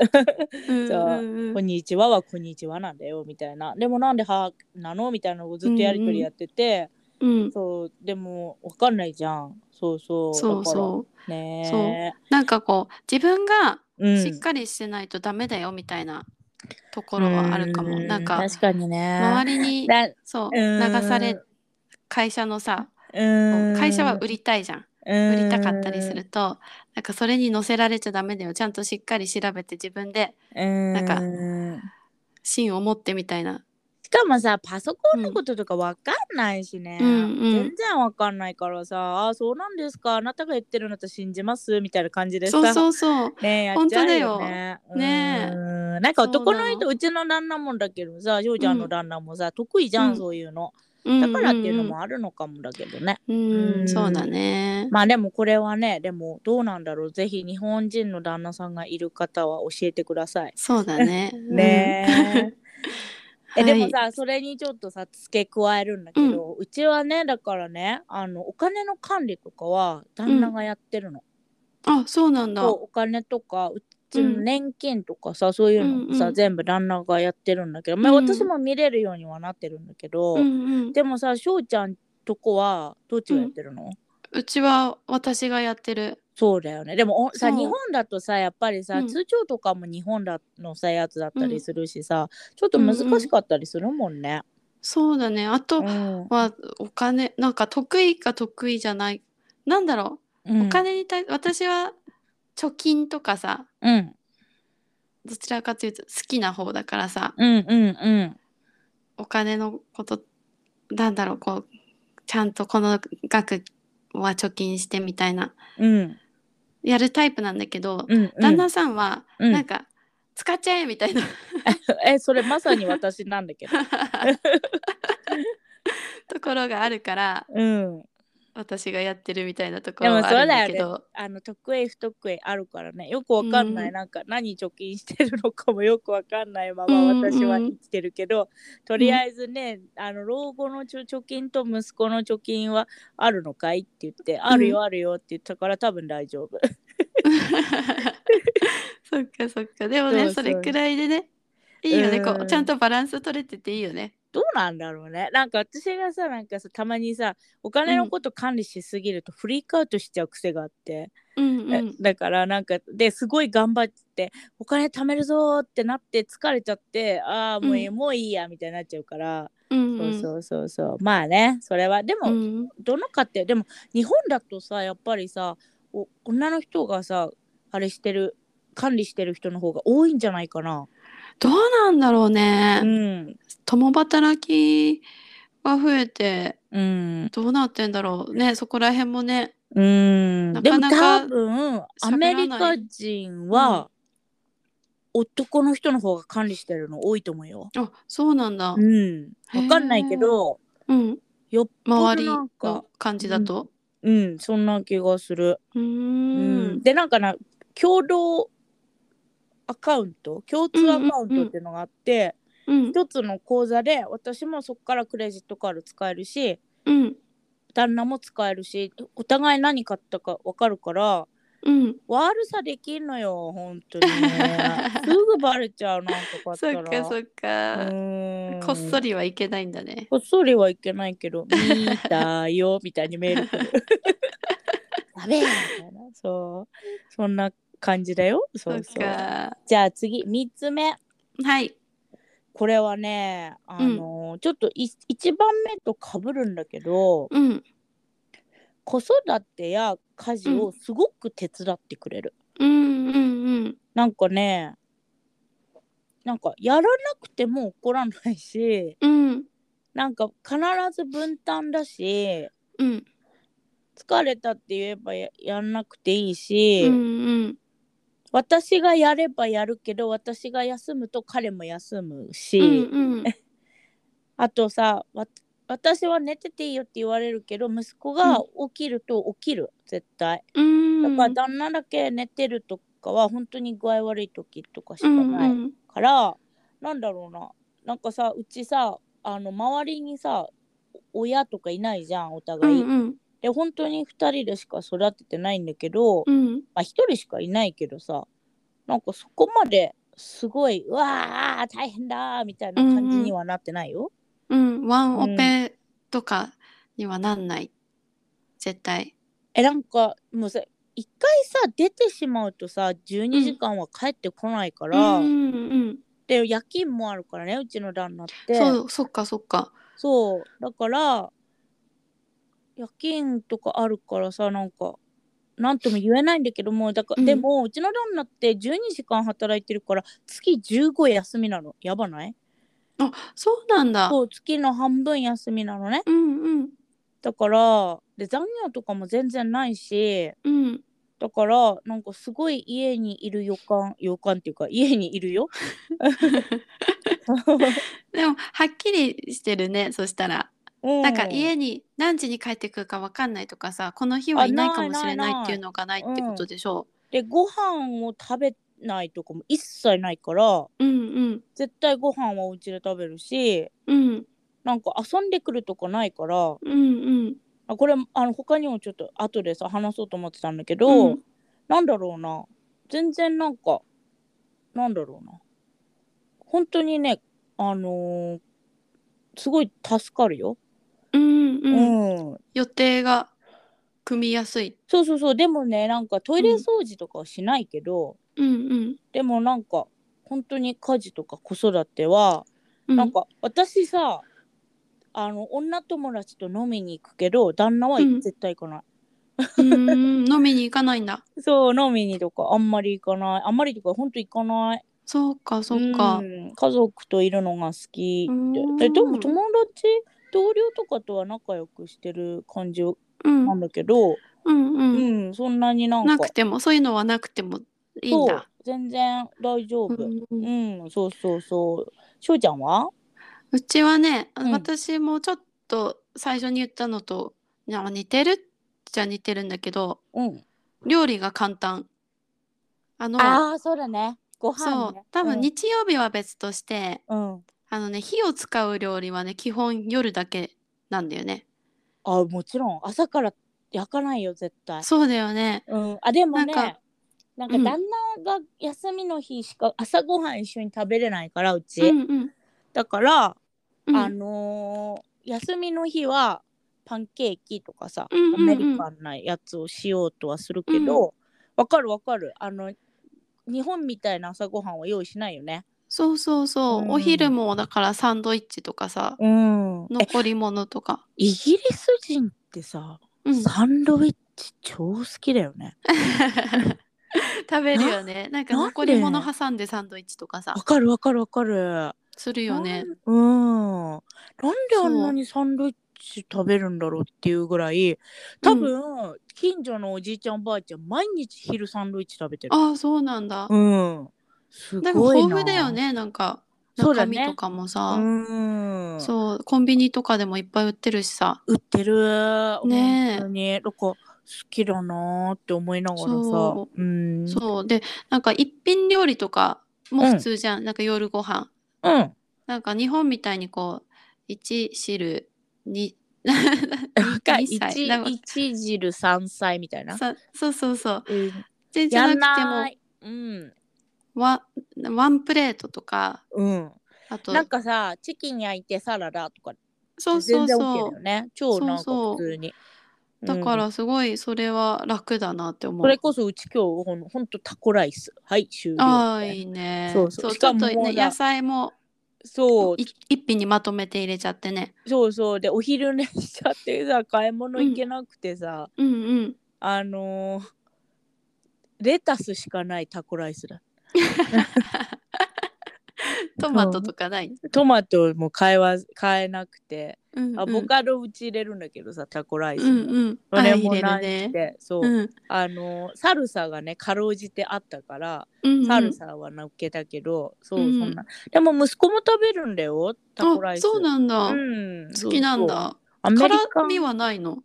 うんそううん。こんにちははこんにちはなんだよみたいな。でもなんではなのみたいなのをずっとやりとりやってて、うん。そう、でもわかんないじゃん。そうそう。そうそう。う。ねなんかこう自分がう。うん、しっかりしてないとダメだよみたいなところはあるかも、うなんか確かにね。周りにだそううん。流され会社のさ会社は売りたいじゃん売りたかったりするとなんかそれに乗せられちゃダメだよちゃんとしっかり調べて自分でうん。なんかうん芯を持ってみたいなしかもさ、パソコンのこととかわかんないしね。うんうん全然わかんないからさ、あ、そうなんですか。あなたが言ってるのと信じますみたいな感じでさ。そうそうそうねえやっちゃうよね。本当だよねえうんなんか男の人うちの旦那もだけどさ、ジョーちゃんの旦那もさ、得意じゃん、うんそういうの。うんだからっていうのもあるのかもだけどね。うんうんうんそうだねまあでもこれはね、でもどうなんだろう。ぜひ日本人の旦那さんがいる方は教えてください。そうだね ねえ。えはいでもさ、それにちょっとさ付け加えるんだけど、うちはねだからねあのお金の管理とかは旦那がやってるの。あそうなんだお金とかうちの年金とかさ、そういうのもさ、うんうん。全部旦那がやってるんだけど、まあ、うん。私も見れるようにはなってるんだけど、うんうんでもさ翔ちゃんとこはどっちがやってるの、うちは私がやってる。そうだよね。でもおさ日本だとさやっぱりさ、うん。通帳とかも日本だのさやつだったりするしさ、ちょっと難しかったりするもんね。そうだね。あとうん。はお金なんか得意か得意じゃない。なんだろう、お金に対私は貯金とかさうん。どちらかというと好きな方だからさ。うんうんうん。お金のことなんだろうこうちゃんとこの額は貯金してみたいな。うん。やるタイプなんだけど、うん旦那さんはうん。なんか、使っちゃえみたいな。えそれまさに私なんだけど。ところがあるからうん私がやってるみたいなとこでもろはあるんそうだよね。だけど。あの得意不得意あるからね。よくわかんない、うん。なんか何貯金してるのかもよくわかんない。ままうんうん私は生きてるけど、とりあえずねあの老後の貯金と息子の貯金はあるのかいって言って、あるよあるよって言ったから多分大丈夫。そっかそっか。でもそうそねそうれくらいでねいいよね。こううん。ちゃんとバランス取れてていいよね。どうなんだろうね。なんか私がさなんかさたまにさお金のこと管理しすぎるとフリークアウトしちゃう癖があって、うんうえん、だからなんかですごい頑張ってお金貯めるぞーってなって疲れちゃってああもういい、うんもういいやみたいになっちゃうから、うんうん。そうそうそうそう。まあねそれは。でも、うん。どの家庭でも日本だとさやっぱりさお女の人がさあれしてる管理してる人の方が多いんじゃないかな。どうなんだろうね、うん。共働きが増えてうん。どうなってんだろうね。そこら辺もね。うん。なでもかなか多分アメリカ人は、男の人の方が管理してるの多いと思うよ。あそうなんだ、うん、わかんないけどうん、よっ周りの感じだと。うん。そんな気がする。うん。でなんかな共同アカウント共通アカウントっていうのがあって、うん一つの口座で私もそこからクレジットカード使えるしうん。旦那も使えるしお互い何買ったか分かるからうん。悪さできんのよ本当にね。すぐバレちゃうなんか買ったそらっかそっか、うん。こっそりはいけないんだね。こっそりはいけないけど見たよみたいにメール来る。やべえみたいな。そう。そんな感じだよそそううそうか。じゃあ次3つ目はい。これはねあのーちょっとい1番目とかぶるんだけどうん。子育てや家事をすごく手伝ってくれる、うんうんうん。なんかねなんかやらなくても怒らないしうん。なんか必ず分担だしうん。疲れたって言えばややんなくていいし、うんうん。私がやればやるけど私が休むと彼も休むし、うんうん。あとさわ私は寝てていいよって言われるけど息子が起きると起きる絶対うん。だから旦那だけ寝てるとかは本当に具合悪い時とかしかうんないから、なんだろうななんかさうちさあの周りにさ親とかいないじゃんおう互い、んうん。で本当に2人でしか育ててないんだけど、うん。まあ1人しかいないけどさなんかそこまですごいうわー大変だーみたいな感じにはなってないよ？うん。ワンオペとかにはなんない？絶対。えなんかもうさ一回さ出てしまうとさ12時間は帰ってこないから、うんうんで夜勤もあるからねうちの旦那っうん。てそう、そっかそっか。そうだから夜勤とかあるからさなんかなんとも言えないんだけどもだから、うんでもうちの旦那って12時間働いてるから月15休みなのやばない？あ、そうなんだ。そう月の半分休みなのねうんうん。だからで残業とかも全然ないしうん。だからなんかすごい家にいる予感予感っていうか家にいるよ でも、はっきりしてるね。そしたら。ななんか家に何時に帰ってくるかわかんないとかさ、この日はいないかもしれないっていうのがないってことでしょ？でご飯を食べないとかも一切ないからう。うんうん。絶対ご飯はお家で食べるしうんなんか遊んでくるとかないからうんうん。あこれあの他にもちょっと後でさ話そうと思ってたんだけど、うんなんだろうな全然なんかなんだろうな本当にねあのーすごい助かるよ。うんうん。うん。予定が組みやすい。そうそうそう。でもねなんかトイレ掃除とかはしないけど、うんうん。でもなんか本当に家事とか子育ては、うん。なんか私さあの女友達と飲みに行くけど旦那はうん。絶対行かない、うん飲みに行かないんだ。そう飲みにとかあんまり行かない。あんまりとか本当行かない。そうかそうか。ん。家族といるのが好きうん。ででも友達同僚とかとは仲良くしてる感じうんなんだけど、うんううん。んそんなになんかなくてもそういうのはなくてもいいんだ。全然大丈夫、うんうん、そうそうそう。しょうちゃんは？うちはね、うん私もちょっと最初に言ったのと似てるじゃ似てるんだけどうん。料理が簡単。あのああ、そうだね。ご飯そうね。多分日曜日は別として、うん。あのね火を使う料理はね基本夜だけなんだよね。あもちろん朝から焼かないよ絶対。そうだよね。うん。あでもね。なんかなんかうん旦那が休みの日しか朝ごはん一緒に食べれないからうち、うんうんだから、うんあのー休みの日はパンケーキとかさ、うんうんうんアメリカンなやつをしようとはするけどわ、かるわかるあの日本みたいな朝ごはんは用意しないよねそうそうそう、うん。お昼もだからサンドイッチとかさ、うん。え残り物とか。イギリス人ってさ、うん。サンドイッチ超好きだよね。食べるよね。なんかなんで残り物挟んでサンドイッチとかさ。わ、かるわかるわかる。するよね。うん。なんであんなにサンドイッチ食べるんだろうっていうぐらい多分、近所のおじいちゃんおばあちゃん毎日昼サンドイッチ食べてる。ああ、そうなんだ。うんすごいな豊富だよね、なんか中身とかもさ。うんそう、コンビニとかでもいっぱい売ってるしさ。売ってるねえ本当になんか好きだなーって思いながらさそうんそう。で、なんか一品料理とかも普通じゃん。なんか夜ご飯。うんなんか日本みたいにこう、一汁、二、なんか二歳一なんか一汁三菜みたいな。さそうそうそう。うんでじやんゃなくてもない。うん。ワワンプレートとかうん。あとなんかさ、チキン焼いてサラダとかそうそうそうね。超なんか普通に。だからすごいそれは楽だなって思う。それこそうち今日ほんとタコライスはい終了ああいいね。そうそうしちょっとね野菜もそうい一品にまとめて入れちゃってね。そうそうでお昼寝しちゃってさ買い物行けなくてさ、うんうん。あのーレタスしかないタコライスだ トマトとかない？トマトも買えわず買えなくて、うんうんアボカドうち入れるんだけどさタコライスうんに、うん。それあ入れもなくるね。て、そう、うんあのーサルサがねかろうじてあったから、うんうん。サルサはのっけたけどそう、うんそんなでも息子も食べるんだよタコライスあそうなんだ。うん好きなんだ。辛みはないの？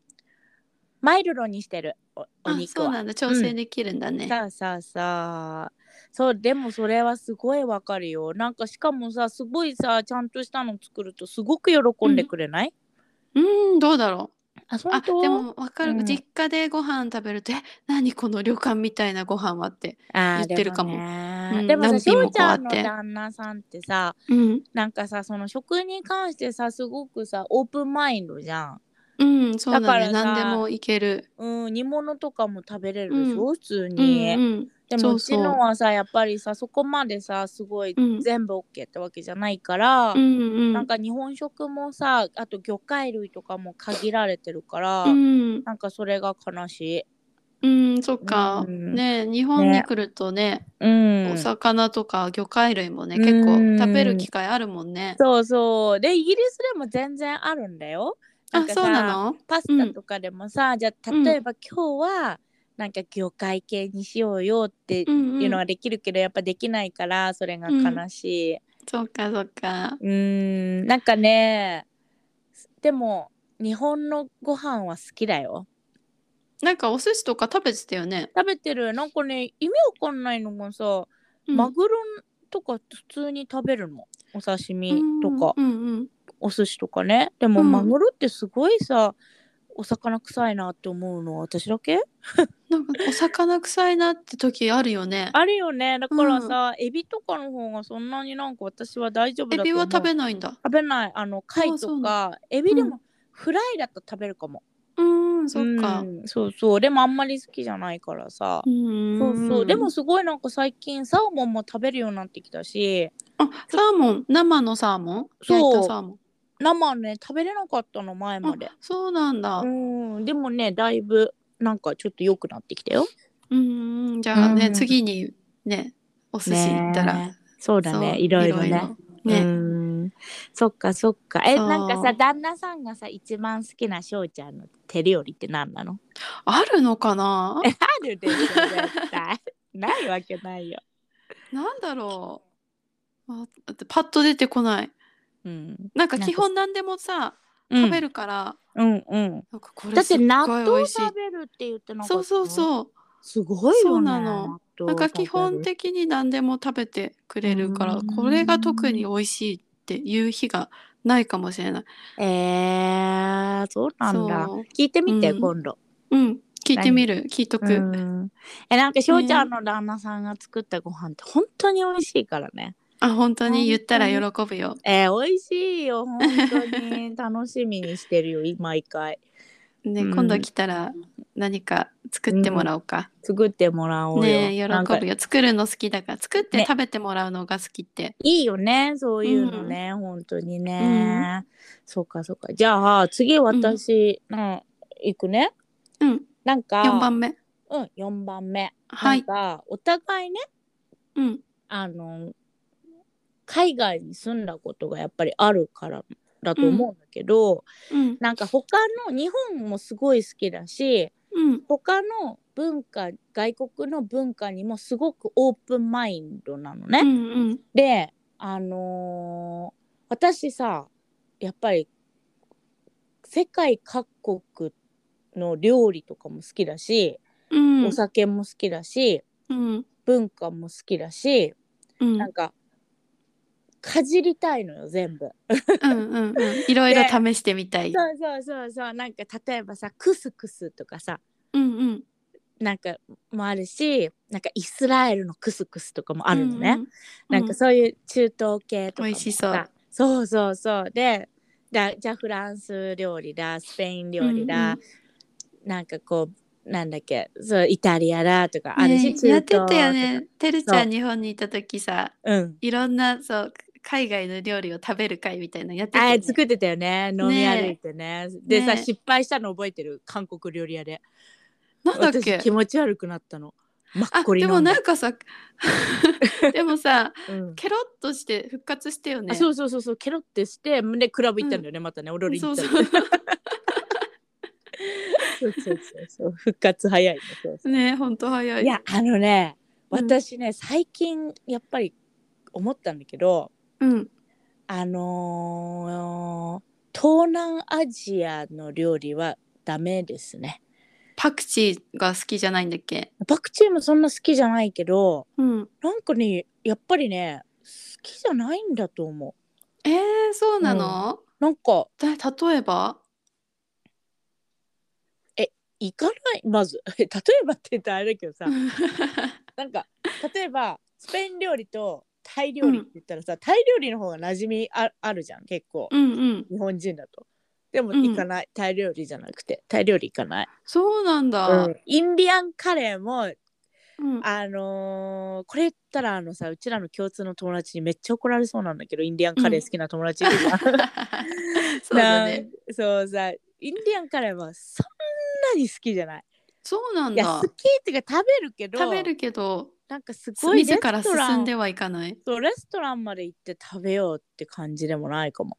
マイルドにしてるおおあ肉はそうなんだ。調整できるんだね。さあさあさあそうでもそれはすごいわかるよ。なんかしかもさすごいさちゃんとしたの作るとすごく喜んでくれない、うんどうだろあう。あ本当？でもわかる、うん。実家でご飯食べるとえ何この旅館みたいなご飯はって。言ってるかも。でもね。うんでもさし何品もょうちゃんの旦那さんってさうん。なんかさその食に関してさすごくさオープンマインドじゃんうんそうだね。だからさ何でもいける。うん煮物とかも食べれるでしょ、う普通うんに、うん。でもうちそうそうのはさやっぱりさそこまでさすごいうん全部 OK ってわけじゃないから、うんうん。なんか日本食もさあと魚介類とかも限られてるから、うんなんかそれが悲しい。うんそっか。うんね日本に来るとねうんお魚とか魚介類もね、うん結構食べる機会あるもんね。そうそうでイギリスでも全然あるんだよ。なんあかさそうなの？パスタとかでもさ、じゃあ例えば今日はなんか魚介系にしようよってうんいうのはできるけど、やっぱできないからそれが悲しい。そっかそっか。うーんなんかねでも日本のご飯は好きだよ。なんかお寿司とか食べてたよね？食べてるなんかね意味わかんないのがさ、うん。マグロとか普通に食べるの？お刺身とか、うんうんお寿司とかね。でもうん。マグロってすごいさお魚臭いなって思うのは私だけ？なんかお魚臭いなって時あるよね。あるよね。だからさ、エビとかの方がそんなになんか私は大丈夫だと思う。エビは食べないんだ。食べない。あの貝とかエビでうもフライだと食べるかも、うーんそっか。うんそうそう。でもあんまり好きじゃないからさ、うーん。そうそう。でもすごいなんか最近サーモンも食べるようになってきたし。あサーモン？生のサーモン？そう。焼いたサーモン？生ね食べれなかったの前まで。そうなんだ。ううん。でもねだいぶなんかちょっと良くなってきたよ。ーんじゃあね、うん。次にねお寿司行ったら、ねそうだね。いろいろね。ね。うん。そっかそっか。えなんかさ旦那さんがさ一番好きな翔ちゃんの手料理って何なの？あるのかな？あるでしょ絶対。ないわけないよ。なんだろう。あパッと出てこないうん。なんか基本何でもさ食べるから、うんうん。なんかこれだって納豆食べるって言ってなかった？そうそうそう。すごいよねそうなの。なんか基本的に何でも食べてくれるからうんこれが特に美味しいっていう日がないかもしれない。えー、そうなんだ。聞いてみて、うん。今度。うん。聞いてみる。聞いとく、うん。えなんか翔ちゃんの旦那さんが作ったご飯って本当に美味しいからねあ本当に？言ったら本喜ぶよ。えー、美味しいよ。本当に。楽しみにしてるよ。毎回。ね、うん。今度来たら何か作ってもらおうか、作ってもらおうよ。ね喜ぶよ。作るの好きだから。作ってね。食べてもらうのが好きって、いいよね。そういうのね、本当にね、そうかそうか。じゃあ次私、うん、行くね。うん。なんか4番目。うん4番目。はい。お互いね。うん。あの海外に住んだことがやっぱりあるからだと思うんだけど、うん。なんか他の日本もすごい好きだしうん。他の文化外国の文化にもすごくオープンマインドなのね。うんうん。であのー私さやっぱり世界各国の料理とかも好きだし、うん。お酒も好きだしうん。文化も好きだしうん。なんかかじりたいのよ全部。うんうんうん。いろいろ試してみたい。そうそうそうそう。なんか例えばさクスクスとかさ。うんうん。なんかもあるしなんかイスラエルのクスクスとかもあるのね、うんうん。なんかそういう中東系とかも美味しそう。さそうそうそう。でだじゃあフランス料理だスペイン料理だ、なんかこうなんだっけそうイタリアだとかあるし、ねやってたよね。てるちゃん日本にいた時さ、うん。いろんなそう海外の料理を食べる会みたいなのやってたあよね。作ってたよね。飲みね歩いてね。でさね失敗したの覚えてる？韓国料理屋で。なんだっけ？私気持ち悪くなったの。マッあでもコリでなんかさ でもさうん。ケロッとして復活したよね。あそうそうそうそう。ケロってしてでクラブ行ったんだよね、またね。踊りに行ったりそうそう。そうそう復活早いねそうそう。ね本当早い。いやあのねうん。私ね、最近やっぱり思ったんだけどうんあのー東南アジアの料理はダメですねパクチーが好きじゃないんだっけ？パクチーもそんな好きじゃないけどうん。なんかねやっぱりね好きじゃないんだと思えー、そうなの？うなんかだ例えば？行かない？まず 例えばって言ったらあれだけどさ なんか例えばスペイン料理とタイ料理って言ったらさ、タイ料理の方が馴染みああるじゃん結構、うんうん。日本人だと。でもうん行かない、タイ料理じゃなくてタイ料理行かない、そうなんだ。うんインディアンカレーもうん。あのーこれ言ったらあのさうちらの共通の友達にめっちゃ怒られそうなんだけどインディアンカレー好きな友達いるじゃん、そうだね。そうさインディアンカレーはそんなに好きじゃないそうなんだいや好。きっていうか食べるけど食べるけど、なんかすごいレス自らトラン進んではいかない。そうレストランまで行って食べようって感じでもないかも。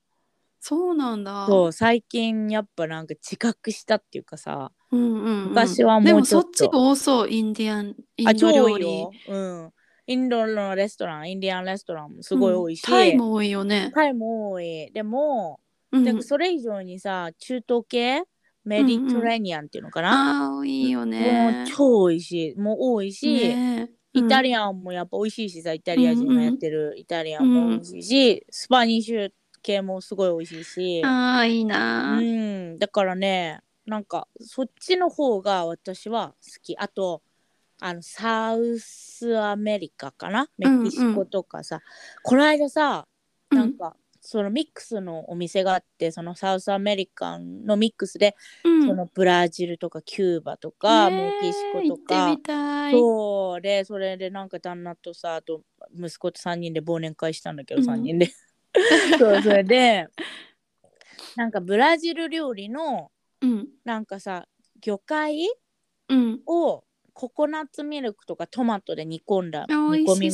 そうなんだ。そう最近やっぱなんか自覚したっていうかさ。うんうんうん、昔はでももうちょっと。そっち多そうインディアンインド料理。多いよ、うん、インドのレストランインディアンレストランもすごい多いし、うんタイも多いよね、タイも多い。でも、うん、でもそれ以上にさ中東系？メディトレニアンっていうのかな、ああいいよもねう超多いし。もう多いし、ねイタアリアンもやっぱ美味しいしさイタリア人がやってるイタリアンも美味しいし、スパニッシュ系もすごい美味しいし、ああいいな、うん、だからねなんかそっちの方が私は好き。あとあのサウスアメリカかな？メキシコとかさ、この間さうんなんか、そのミックスのお店があってそのサウスアメリカンのミックスで、うん。そのブラジルとかキューバとか、ねえメキシコとか。そう。でそれでなんか旦那とさあと息子と3人で忘年会したんだけど、うん。3人で。そうそれでなんかブラジル料理のうん。なんかさ魚介うん。をココナッツミルクとかトマトで煮込んだ美煮込み。めっ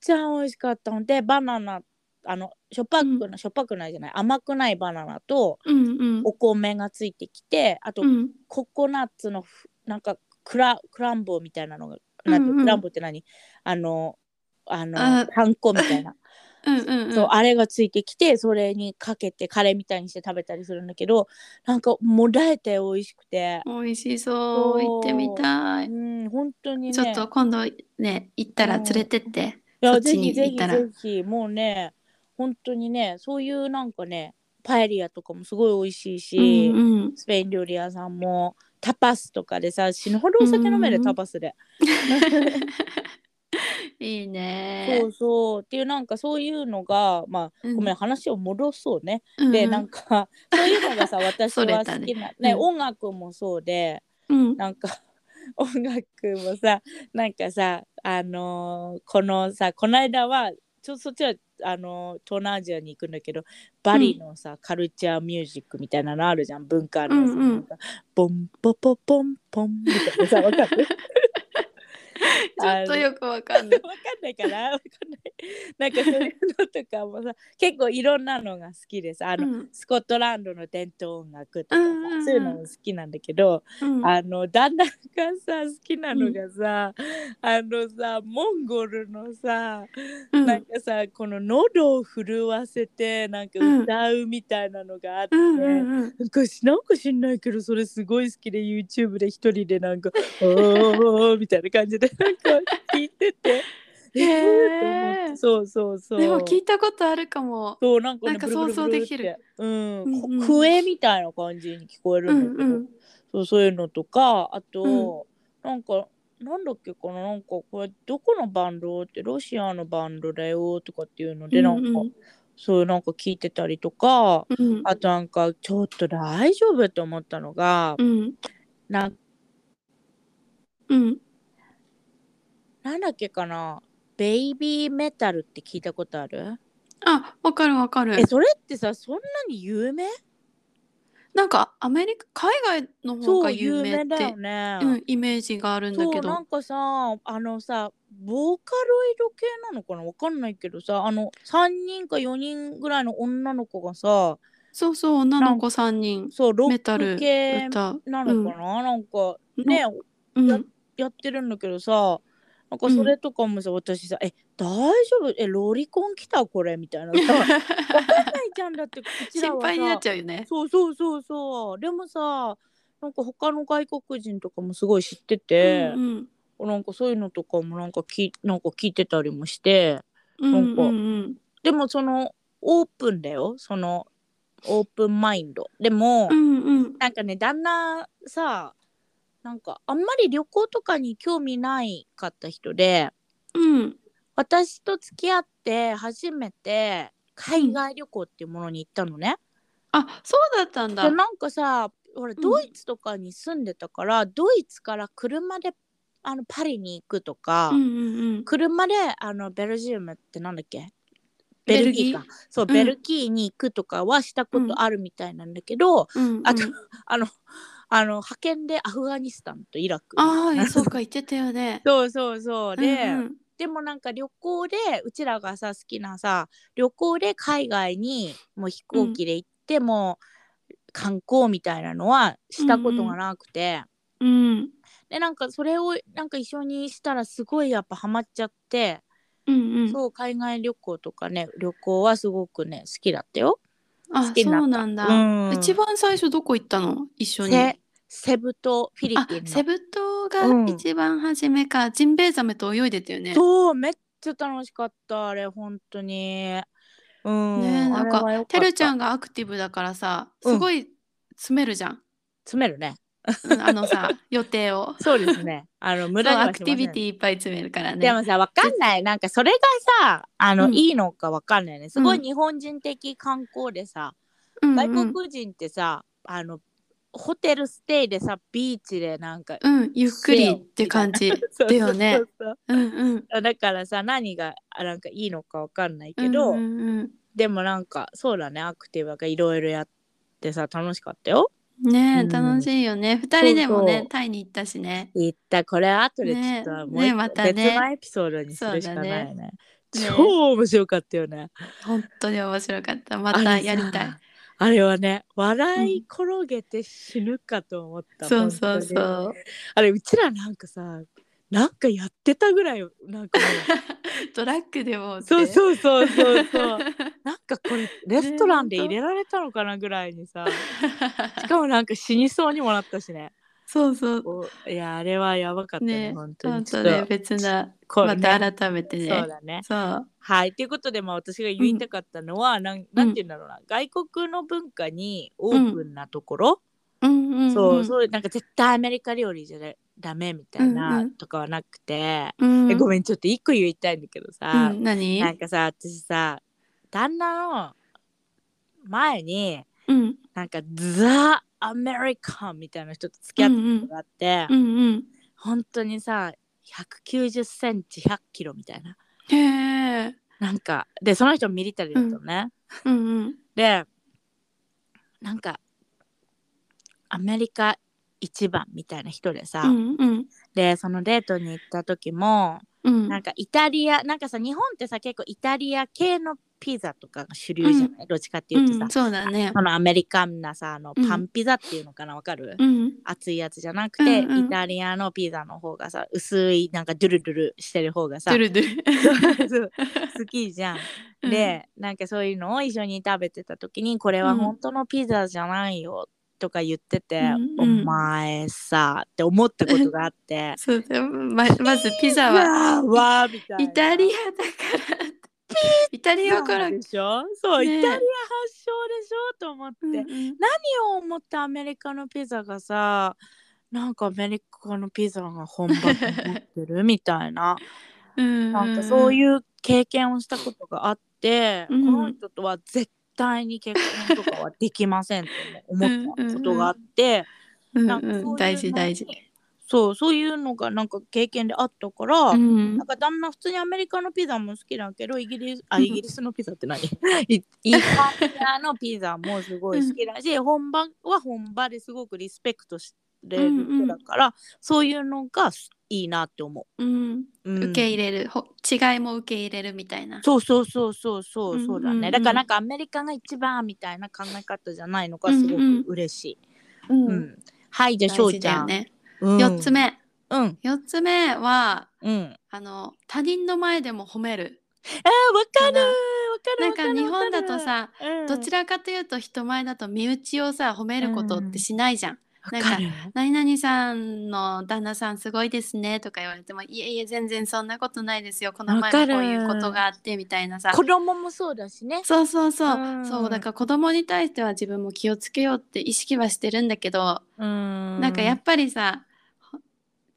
ちゃ美味しかった。のでバナナあのしょっぱくな、しょっぱくないじゃない？甘くないバナナとうんうん。お米がついてきてあとうん。ココナッツのふなんかクラクランボみたいなのがなんて、うん。うんクランボって何？あのあのあパン粉みたいな、うんうんうん。そうあれがついてきてそれにかけてカレーみたいにして食べたりするんだけどなんかもだえて美味しくて。美味しそう。行ってみたい、うん本当にね。ちょっと今度ね行ったら連れてって、いやそっちぜひぜひに行ったら。ぜひ。もうね本当にねそういうなんかねパエリアとかもすごい美味しいし、うんうん。スペイン料理屋さんもタパスとかでさ死ぬほどお酒飲めるうんタパスで、いいね。そうそう。っていうなんかそういうのがまあ、うん。ごめん話を戻そうね、うんでなんかそういうのがさ 私は好きなねうん。音楽もそうでうん。なんか音楽もさなんかさあのーこのさこの間はちょっとそっちはあのー東南アジアに行くんだけどバリのさ、カルチャーミュージックみたいなのあるじゃん文化あるやつ、うん。うんボンポポポンポンみたいなさわかる？ちょっとよくわかんない。わかんないかな？わかんない。なんかそういうのとかもさ結構いろんなのが好きでさあの、うん。スコットランドの伝統音楽とかさ、うんそういうのも好きなんだけど、うん。あの旦那がさ好きなのがさ、あのさモンゴルのさ、うん。なんかさこの喉を震わせてなんか歌うみたいなのがあって。うんうんうん。なんかしなんか知んないけどそれすごい好きで YouTube で一人でなんか「おー」みたいな感じでなんか聞いてて。へー。えそうそうそう。でも聞いたことあるかも。そうなんか想像できる。うん、うんうん。こ笛みたいな感じに聞こえるうんだけど、んそうそういうのとかあと、なんかなんだっけかな。なんかこれどこのバンド？ってロシアのバンドだよとかっていうのでなんか、うん。うんそういうなんか聞いてたりとか。うん。あとなんかちょっと大丈夫って思ったのがうん。なんうんなんだっけかな？ベイビーメタルって聞いたことある？あわかるわかる。えそれってさそんなに有名？なんかアメリカ海外の方が有名って有名だよね、うん、イメージがあるんだそうけどなんかさあのさボーカロイド系なのかな？わかんないけどさあの3人か4人ぐらいの女の子がさそうそう女の子3人そうロッメタルク系歌。なのかな、なんかねうん。ややってるんだけどさなんかそれとかもさ、私さ「え大丈夫？えロリコン来たこれ」みたいな。さわかんないじゃんだってこちらはさ。心配になっちゃうよね。そうそうそうそう。でもさなんか他の外国人とかもすごい知ってて、うんなんかそういうのとかもなんかきなんか聞いてたりもしてうんなんかうん。うんでもそのオープンだよ。そのオープンマインド。でも、うんうん。なんかね旦那さなんかあんまり旅行とかに興味ないかった人でうん。私と付き合って初めて海外旅行っていうものに行ったのね。あそうだったんだ。でなんかさほらん。ドイツとかに住んでたから、ドイツから車であのパリに行くとか、うんうんうん。車であのベルジウムってなんだっけ？ベルギー？か。そう、うん。ベルギーに行くとかはしたことあるみたいなんだけど、うん。あとうん。あのあの派遣でアフガニスタンとイラク。ああそうか言ってたよね。そうそうそう。で、うんうん。でもなんか旅行でうちらがさ好きなさ旅行で海外にもう飛行機で行っても、観光みたいなのはしたことがなくて、うん。でなんかそれをなんか一緒にしたらすごいやっぱハマっちゃって、うんうん。そう海外旅行とかね旅行はすごくね好きだったよ。あ好きになった。そうなん。だ、うん一番最初どこ行ったの？一緒に。セセブ島フィリあピンの。セブ島がうん。一番初めか、ジンベエザメと泳いでたよね。そうめっちゃ楽しかったあれ本当に。うん、ねなんかてるちゃんんがアクティブだからさうん。すごい詰めるじゃん、詰めるね。うんあのさ予定を。そうですね。あの無そう駄にはアクティビティいっぱい詰めるからね。でもさわかんない。なんかそれがさあの、うん。いいのかわかんないね。すごいうん日本人的観光でさ、うんうん。外国人ってさあのホテルステイでさビーチでなんかうんゆっくりって感じ だよね。そうそうう。んうん。そうだからさ何があなんかいいのかわかんないけど、うんうんうん。でもなんかそうだね。アクティブがいろいろやってさ楽しかったよねえ、うん。楽しいよね。二人でもねそうそう。タイに行ったしね。言った。これ後でちょねっともうね一個またね。別のエピソードにするしかないよね。ね超面白かったよね。本当に面白かった。またやりたい。あれはね笑い転げて死ぬかと思った、そうそう本当に。そうあれうちらなんかさなんかやってたぐらいなんか トラックでもそうそうそうそうそう。なんかこれレストランで入れられたのかなぐらいにさ。しかもなんか死にそうにもなったしね。そうそう。おいやあれはやばかったねね本当本にちょっと当ね別なこうね。また改めてね。そうだね。そう。はいということでまあ私が言いたかったのは、なんなんて言うんだろうな、外国の文化にオープンなところ、うん。うんうんそうそういうなんか絶対アメリカ料理じゃダメみたいなうんうん。とかはなくて、うん。えごめんちょっと一個言いたいんだけどさ、うん何？なんかさ私さ旦那の前にうん。なんかザ・アメリカンみたいな人と付き合ったことがあって、うんうん。本当にさ190センチ100キロみたいな。へえなんかでその人ミリタリーだったのね、うんうん。でなんかアメリカ一番みたいな人でさ、うんうん。でそのデートに行った時もうん。なんかイタリアなんかさ日本ってさ結構イタリア系のピザとかが主流じゃない、どっちかっていうとさ、うんそうだね。そのアメリカンなさあのうんパンピザっていうのかな？わかる、うん。熱いやつじゃなくて、うんうん。イタリアのピザの方がさ薄いなんかドゥルドゥルしてる方がさドゥルドゥル。そう好きじゃん。うん。でなんかそういうのを一緒に食べてた時にこれは本当のピザじゃないよとか言ってて、うんお前さって思ったことがあって。そうままずピザ うはわみたいな。イタリアだからイタリアから。でしょ？そう、ね。イタリア発祥でしょ？と思って、うんうん。何を思ってアメリカのピザがさなんかアメリカのピザが本場と思ってるみたいな。うんなんかそうういう経験をしたことがあってて、うん。この人とは絶対に結婚とかはできませんと思ったことがあってうんなんかそういうのうん、大事大事。そうそういうのがなんか経験であったから、うん。なんか旦那普通にアメリカのピザも好きだけどイギリスあうん。イギリスのピザって何？イイタリアのピザもすごい好きだし、本場は本場ですごくリスペクトしてる人だから、そういうのがいいなって思うん、う。うん受け入れる、ほ違いも受け入れるみたいな。そうそうそうそうそうそうだね、うんうんうんだからなんかアメリカが一番みたいな考え方じゃないのがすごく嬉しい。ううんはいじゃあ翔ちゃん。ね。うん四つ。目、うん四つ目はうん。あの他人の前でも褒める。あーわかるかなわかるなんわか日本だとさ、うんどちらかというと人前だと身内をさ褒めることってしないじゃん。わかる何々さんの旦那さんすごいですねとか言われてもいえいえ全然そんなことないですよ。この前もこういうことがあってみたいなさ。子供もそうだしね。そうそうそう、うん。そうだから子供に対しては自分も気をつけようって意識はしてるんだけど、うん。なんかやっぱりさほ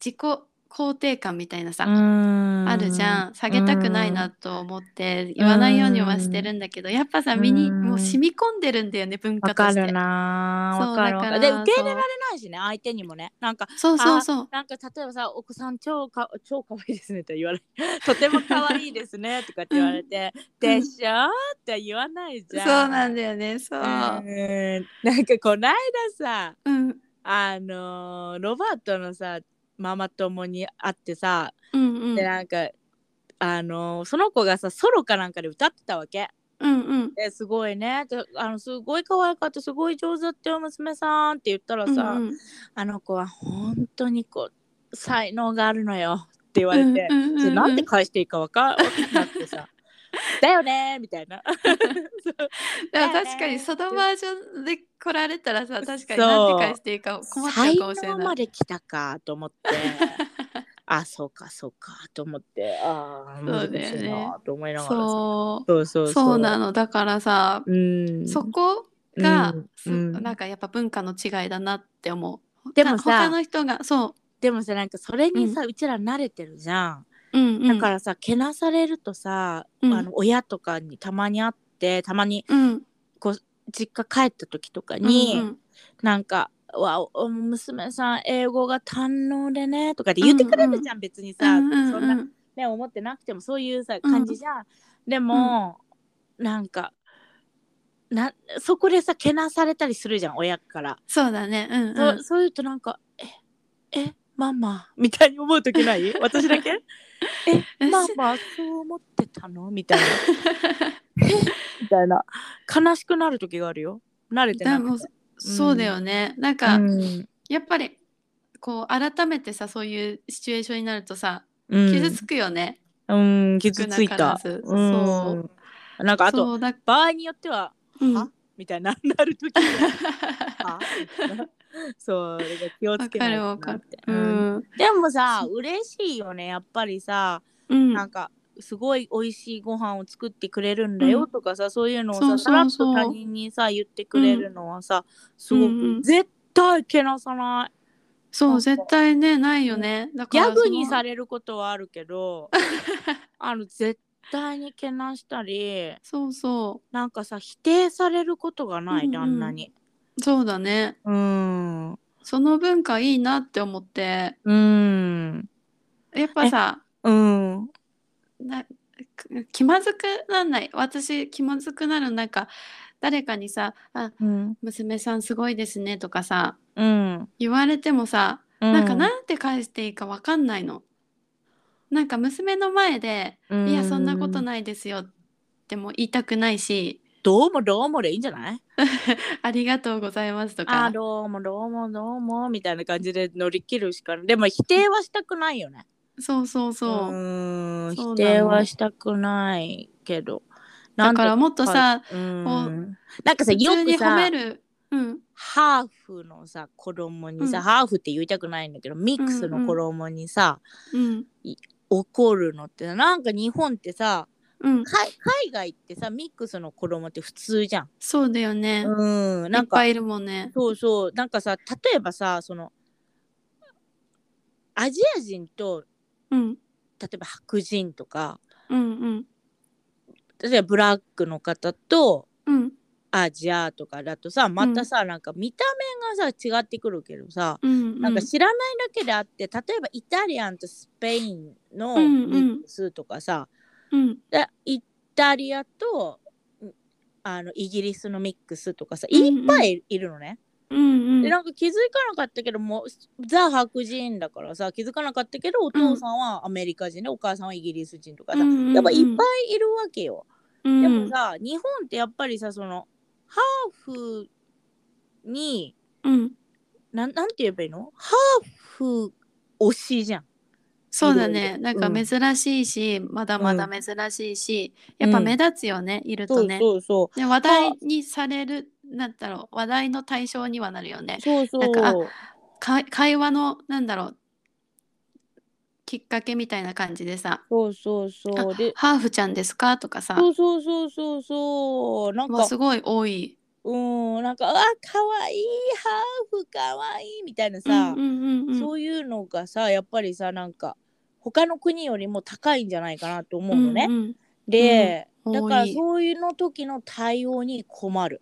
自己肯定感みたいなさ、ああるじゃん。下げたくないなと思って言わないようにはしてるんだけどやっぱさ身にうん。もう染み込んでるんだよね文化わとして。かるなそうわかるわだかからるで受け入れられないしね相手にもね。なんかそうそうそう。なんか例えばさお子さん超か超可愛いですねって言われ とても可愛いですねとかって言われて、でしょって言わないじゃん。そうなんだよねそう、うん。なんかこないださうん、あのーロバートのさママ友に会ってさ、うんうん。でなんかあのーその子がさソロかなんかで歌ってたわけ。うんうん。ですごいね。であのすごい可愛かった。すごい上手だったよ娘さんって言ったらさ、うんうん。あの子は本当にこう才能があるのよって言われて、うんうんうんうんなんて返していいかわかわかんなくてさ だよねーみたいな。でも確かにそのバー。ジョンで来られたらさ確かになんて返していいか困っちゃ才うかもしれ能ない。まで来たかと思ってあそうかそうかと思って。ああそうだよね。なと思いながらさ。そう。そうそうなの。だからさ、うん。そこが、うん。なんかやっぱ文化の違いだなって思う。でもさ他の人がそでもさなんかそれにさ、うちら慣れてるじゃんう、うんうん、だからさ、けなされるとさ、うん。あの親とかにたまに会ってたまにうん。実家帰った時とかに、うんうんなんか「わお娘さん英語が堪能でね」とかって言ってくれるじゃん、別にさ、うんうんうん。そんなね思ってなくてもそういうさ感じじゃん。でも、なんかなそこでさけなされたりするじゃん親から。そうだね。うんうん。そうそういうとなんか「ええママ」みたいに思う時ない？私だけ？えママそう思ってたの？みたいな。みたいな。悲しくなる時があるよ。慣れてなくて。そうだよね。なんか、うん。やっぱりこう改めてさそういうシチュエーションになるとさうん。傷つくよね。うん傷ついた。そうなんかあと場合によっては「うん。は?」みたいななる時 そうだから気をつけないとな。って。る。うん。でもさ嬉しいよねやっぱりさ。うん。なんかすごい美味しいご飯を作ってくれるんだよとかさ、そういうのをささらっと他人にさ言ってくれるのはさ、すごく、うんうん。絶対けなさない。そう絶対ねないよね。だかギらャグにされれることはあるけど あの絶対にけなしたりそうそなんかさ否定されることがない、うんうん。旦那に。うそうだね。うん。その文化いいなって思って。うん。やっぱさうん。なく気まずくなんない。私気まずくなるなんか誰かにさ「あうん。娘さんすごいですね」とかさうん。言われてもさななんかなんて返していいかわかんないの。なんか娘の前で「いやそんなことないですよ」っても言いたくないし。どうもどうもでいいんじゃない「ありがとうございます」とあかーどうもどうもどうもみたいな感じで乗り切るしかでも否定はしたくないよね。そうそうそう。うなの。否定はしたくないけど。だからもっとさ、うん。こなんかさよ普通に褒くさめる。うん。ハーフのさ子供にさ、うん。ハーフって言いたくないんだけどミックスの子供にさ、うん。怒るのってなんか日本ってさうん。海海外ってさミックスの子供って普通じゃん。そうだよね。うんなんかいっぱいいるもんね。そうそうなんかさ例えばさそのアジア人とうん。例えば白人とかうんうん。例えばブラックの方とうんアジアとかだとさまたさ、なんか見た目がさ違ってくるけどさ、うんなんか知らないだけであって例えばイタリアンとスペインのうんうん。ミックスとかさ、うん。でイタリアとんあのイギリスのミックスとかさうんうん。いっぱいいるのね。うんうん。でなんか気づかなかったけどもザ白人だからさ気づかなかったけどお父さんはアメリカ人で、お母さんはイギリス人とかさ、うんうんうんやっぱいっぱいいるわけよ。うんでもさ日本ってやっぱりさそのハーフにうん。なんなんて言えばいいの？ハーフ推しじゃん。そうだいろいねろ。なんか珍しいし、まだまだ珍しいし、やっぱ目立つよね、いるとね。そうそうで話題にされるなんだろう話題の対象にはなるよね。そうそう。なんかか会話のなんだろうきっかけみたいな感じでさ。そうそうそう「でハーフちゃんですか?」とかさ。そうそうそうそう。そうなんか。わすごい多い。うんなんかあかわいいハーフかわいいみたいなさ、うんうんうんうん。そういうのがさやっぱりさなんか他の国よりも高いんじゃないかなと思うのね。うんうんで、うん。だからそういうの時の対応に困る。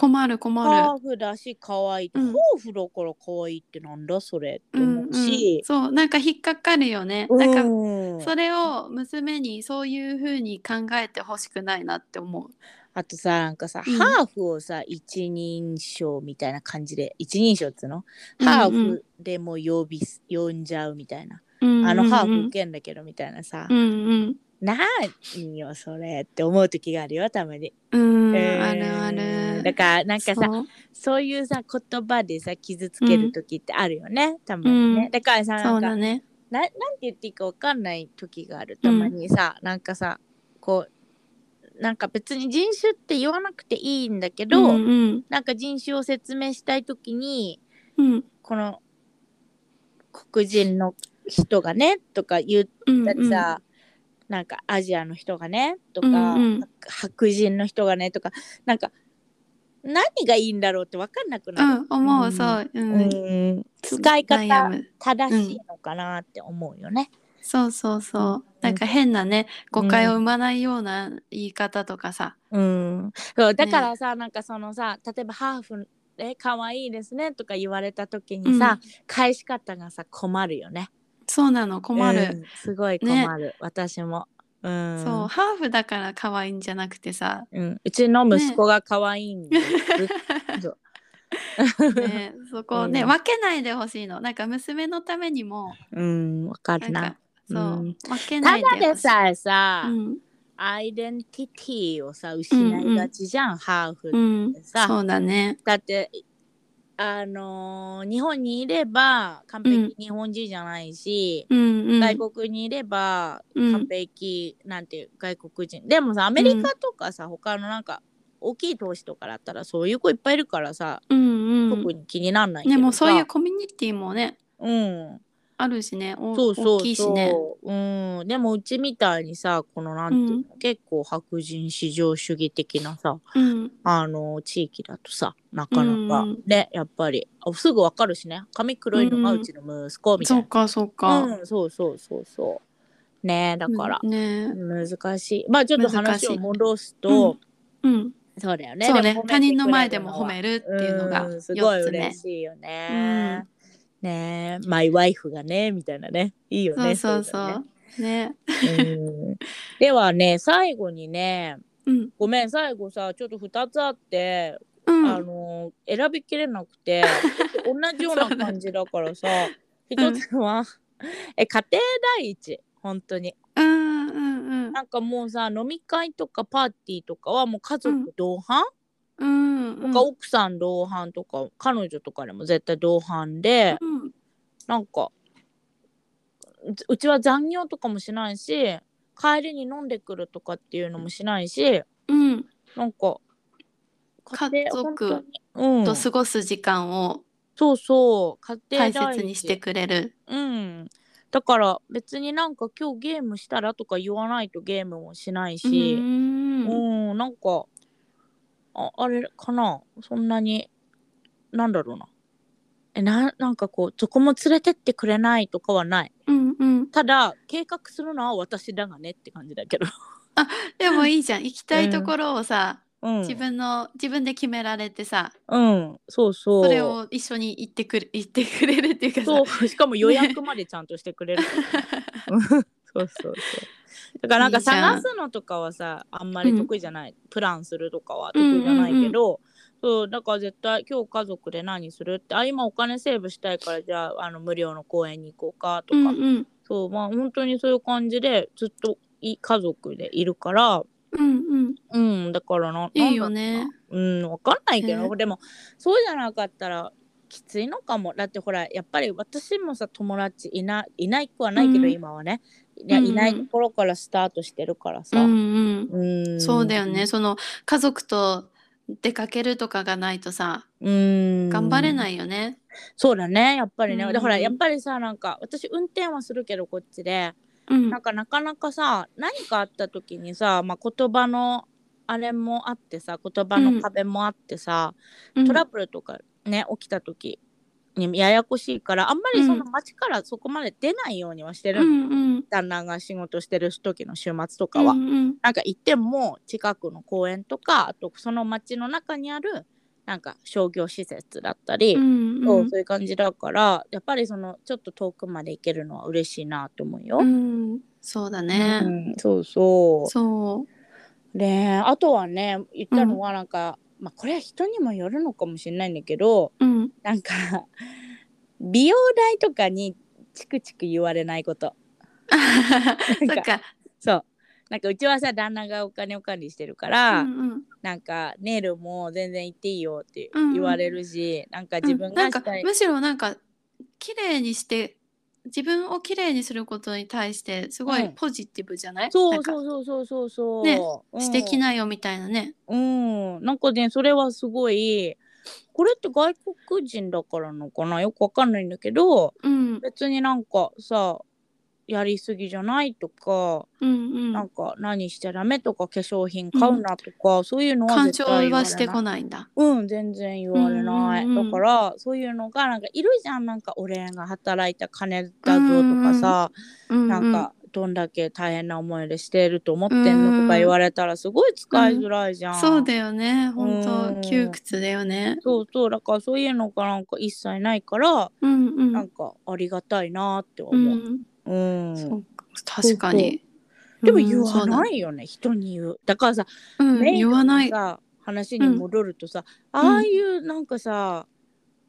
困る困ハるーフだし可愛いうん。ハーフだから可愛いってなんだそれってうん思うし、そうなんか引っかかるよね、うん。なんかそれを娘にそういう風に考えてほしくないなって思う。あとさなんかさ、うん。ハーフをさ一人称みたいな感じで一人称っつうの、うんハーフでも呼びす呼んじゃうみたいな、あのハーフ受けんだけどみたいなさ、うんうん。なによそれって思う時があるよたまに。うん、えーあるあるだからなんかさそう。いうさ言葉でさ傷つける時ってあるよね、たまにね、うん。だからさなそんかうだね。ななんて言っていいかわかんない時があるたまにさ、なんかさこうなんか別に人種って言わなくていいんだけど、うんうん。なんか人種を説明したい時にうん。この黒人の人がねとか言うんったりさ、なんかアジアの人がねとか、うんうん。白人の人がねとかなんか何がいいんだろうって分かんなくうなる。ん思うそう、うん。うん。使い方正しいのかなって思うよね。そうそうそう、うん。なんか変なね誤解を生まないような言い方とかさ、うん、そう。だからさ、なんかそのさ例えばハーフえ可愛いですねとか言われた時にさ、返し方がさ困るよね。そうなの困る、うん。すごい困る、私も。うん、そうハーフだから可愛いんじゃなくてさ、うん、うちの息子が可愛いんで。す。そう。ね、そこね、うん。分けないでほしいの。なんか娘のためにも。うん、わかるな。なんか。そう、うん。分けなたいでほしい。だでさえさ、うん。アイデンティティをさ失いがちじゃん、ハーフうんってさ。そうだね。だってあのー日本にいれば完璧日本人じゃないし、うんうん。外国にいればうん。完璧、なんていう外国人。でもさアメリカとかさ、他のなんか大きい投資とかだったらそういう子いっぱいいるからさ、うんうん。特に気になんないけどさ。でもそういうコミュニティもね。うんあるしね。おそうそうそう。大きいしね。うん。でもうちみたいにさこのなんていうの、結構白人至上主義的なさうん。あの地域だとさなかなか、うんねやっぱり。あすぐわかるしね。髪黒いのがうちの息子みたいな、そうかそうか、うん、そうそうそうそう。ねだから、ね。難しい。まあちょっと話を戻すと、うん。そうだよね。そうね。他人の前でもは褒めるっていうのがうんすごい4つ目嬉しいよね、ね。マイワイフがねみたいなね。いいよねそうそうそう。ね。ね。うん。ではね最後にねうん。ごめん最後さちょっと2つあって、うん。あの選びきれなくて 同じような感じだからさ一つは、え家庭第一。本当に。うんうんうんなんかもうさ飲み会とかパーティーとかはもう家族同伴、うんうん。とか奥さん同伴とか彼女とかでも絶対同伴で、うんなんかううちは残業とかもしないし帰りに飲んでくるとかっていうのもしないしうん。なんか家族と過ごす時間をそうそう。家庭大切にしてくれる。うん。だから別になんか今日ゲームしたらとか言わないとゲームもしないうん。しうんなんかああれかな？そんなになんだろうな。えななんかこうどこも連れてってくれないとかはない。うんうん。ただ計画するのは私だがねって感じだけど。でもいいじゃん。行きたいところをさ、うん、自分の自分で決められてさうん、そうそう。それを一緒に行ってくる行ってくれるっていうかさ。そう、しかも予約までちゃんとしてくれる。うん。そうそうそう。だからなんか探すのとかはさ、あんまり得意じゃない。プランするとかは得意じゃないけど、そうだから絶対今日家族で何するってあ今お金セーブしたいからじゃああの無料の公園に行こうかとか、うんうん。そうまあ本当にそういう感じでずっとい家族でいるから。うんうん。うんだからないいよね。うん、わかんないけど、ね。でもそうじゃなかったらきついのかも。だってほらやっぱり私もさ友達いないないくはないけど、うん。今はねいないところからスタートしてるからうさ、んうん。うん。そうだよね。その家族と出かけるとかがないとさうん。頑張れないいよね。そうだねやっぱりね、うんでほらやっぱりさなんか私運転はするけどこっちでうん。なんかなかなかさ何かあった時にさ、まあ、言葉のあれもあってさ言葉の壁もあってさ、うん。トラブルとかね起きた時にややこしいからあんまりその街からそこまで出ないようにはしてるううん。旦那が仕事してる時の週末とかは、うんうん。なんか行っても近くの公園とかあとその街の中にあるなんか商業施設だったり、うんそうそういう感じだからやっぱりそのちょっと遠くまで行けるのは嬉しいなと思うよ。うん。そうだね、うんそうそう。そであとはね言ったのはなんか、まあこれは人にもよるのかもしれないんだけどううん。なんか 美容代とかにチクチク言われないこと。そっか。そう。なんかうちはさ旦那がお金を管理してるかうら、んうん。なんかネイルも全然行っていいよってうんうん。言われるし、なんか自分うんなんかがしたい、むしろなんか綺麗にして自分を綺麗にすることに対してすごいうん。ポジティブじゃない、そなんか。うそうそうそうそうそう、ねうん。素敵なよみたいなね。うん、なんかねそれはすごいこれって外国人だからのかな？よくわかんないんだけどうん。別になんかさやりすぎじゃないとか、うんうん。なんか何しちゃダメとか化粧品買うなとか、そういうのは干絶渉対言われないはしてこないんだ。うん全然言われない、うんうんうん。だからそういうのがなんかいるじゃん。なんか俺が働いた金だぞとかさ、うんうん、なんかどんだけ大変な思いでしてると思ってんのとか言われたらすごい使いづらいじゃん。そうだよね。本うん。当窮屈だよね。そうそう。だからそういうのがなんか一切ないから、うんうん。なんかありがたいなってう。思う。ん、うんそう確かに。でも言わないよね、人に言う。だからさ、うん、言わない。さ話に戻るとさ、ああいうなんかさ、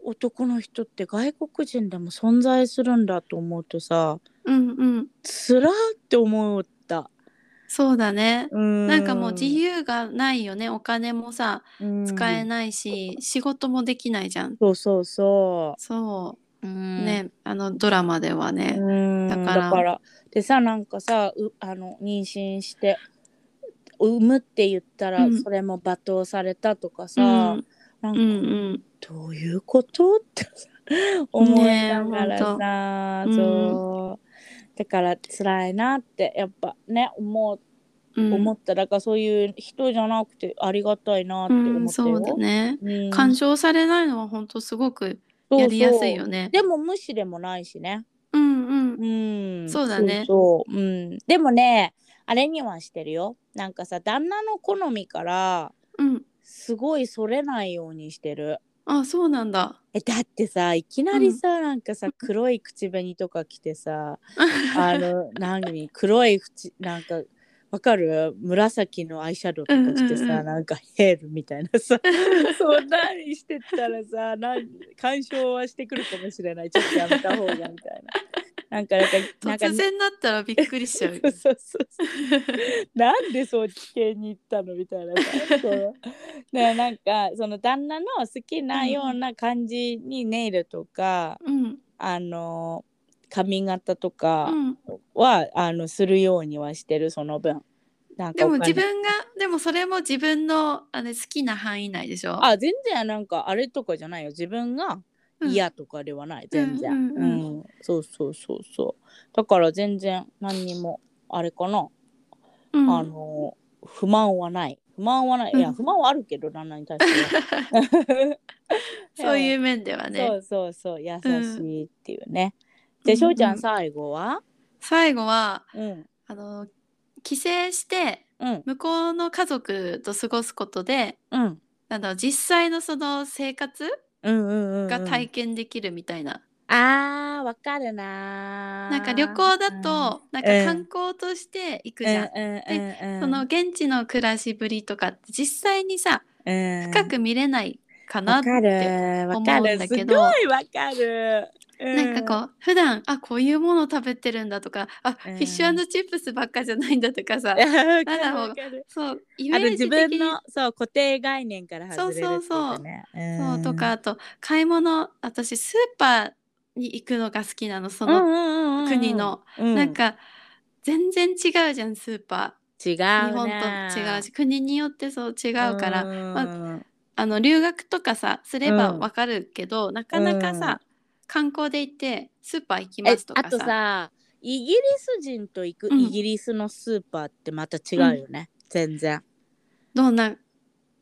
男の人って外国人でも存在するんだと思うとさうんうんつらって思った。そうだね。うんなんかもう自由がないよねお金もさ使えい。ないし、仕事もできないじゃん。そうそうそそうう。んねあのドラマではね。うん。だから。だからでさなんかさうあの妊娠して産むって言ったら、うん。それも罵倒されたとかさ、うん。なんか、うんうん。どういうこと？ってさ思いながらさ、ほんと。そう。だから辛いなってやっぱね思ううん。思っただからそういう人じゃなくてありがたいなってうん、思ってよ、そうだね。うん干渉されないのは本当すごくやりやすいよね。でも無視でもないしね。うんうん。うん。そうだね。そうそう。うん、でもねあれにはしてるよ。なんかさ旦那の好みからうん。すごいそれないようにしてる。あそうなんだ。えだってさいきなりさ、なんかさ黒い口紅とか着てさ あの何黒い口なんかわかる？紫のアイシャドウとかしてさ、うんうんうん。なんかヘールみたいなさ そんなにしてったらさなん干渉はしてくるかもしれない。ちょっとやめた方がみたいな。なんかなんかなんか突然だったらびっくりしちゃう。そうそうそうなんでそっち系に行ったのみたいなさそう。ねなんかその旦那の好きなような感じにネイルとか、うん。あの髪型とうかん。は、あのするようにはしてるその分。なんかでも自分がでもそれも自分のあれ好きな範囲内でしょ？あ全然なんかあれとかじゃないよ。自分がうん。嫌とかではない、全然、うんうん。うんうん。そうそうそうそう。だから全然何にもあれかな。うん、あの不満はない。不満はない、いやうん不満はあるけど旦那に対しては。そういう面ではね。そうそうそう。優しいっていうね、じゃあしょうちゃん最後は？最後はうん。あの帰省してうん。向こうの家族と過ごすことでうん。なんだ実際のその生活うんうんうんうん。が体験できるみたいな、あーわかるなー。なんか旅行だとなんかうん。観光として行くじゃん、うんうんうんうん。その現地の暮らしぶりとかって実際にさうん。深く見れないかなって、思うんる。すごいだけど。わかるなんかこう普段あこういうものを食べてるんだとかあ、うん。フィッシュチップスばっかじゃないんだとかさそうイメージ自分のそう固定概念から外れるってそうそうそう。そうとかあと買い物私スーパーに行くのが好きなのそのの国の、なんか全然違うじゃんスーパ違うー日本ねと違うし国によってそう違うから、まうんあの留学とかさすればうん。わかるけど、なかなかさ、観光で行ってスーパー行きますとかさ。とさイギリス人と行くうん。イギリスのスーパーってまた違うよね、全然。どんな、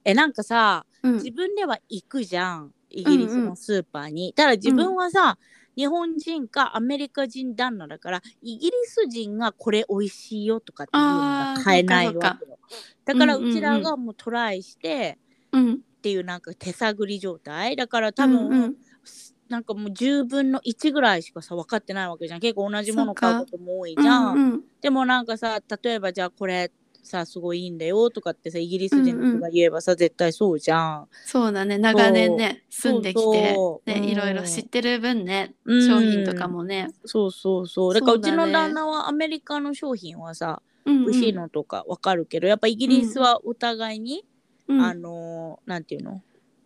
えなんかさうん。自分では行くじゃん。イギリスのスーパーに、ただ自分はさ、日本人かアメリカ人旦那だからイギリス人がこれ美味しいよとかっていうのが買えないわけよ。だからうんうんうん。うちらがもうトライしてうん。っていうなんか手探り状態。だから多分、うんうんなんかもう10分の1ぐらいしかさ分かってないわけじゃん。結構同じもの買うことも多いじゃん、うんうん。でもなんかさ例えばじゃあこれさすごいいいんだよとかってさイギリス人の人が言えばさ、絶対そうじゃん。そうだね。長年ね住んできてねいろいろ知ってる分ねうん。商品とかもね、そうそうそう。だからうちの旦那はアメリカの商品はさ、うんうん。美味しいのとかわかるけどやっぱイギリスはお互いに、うん。あのーなんていうの？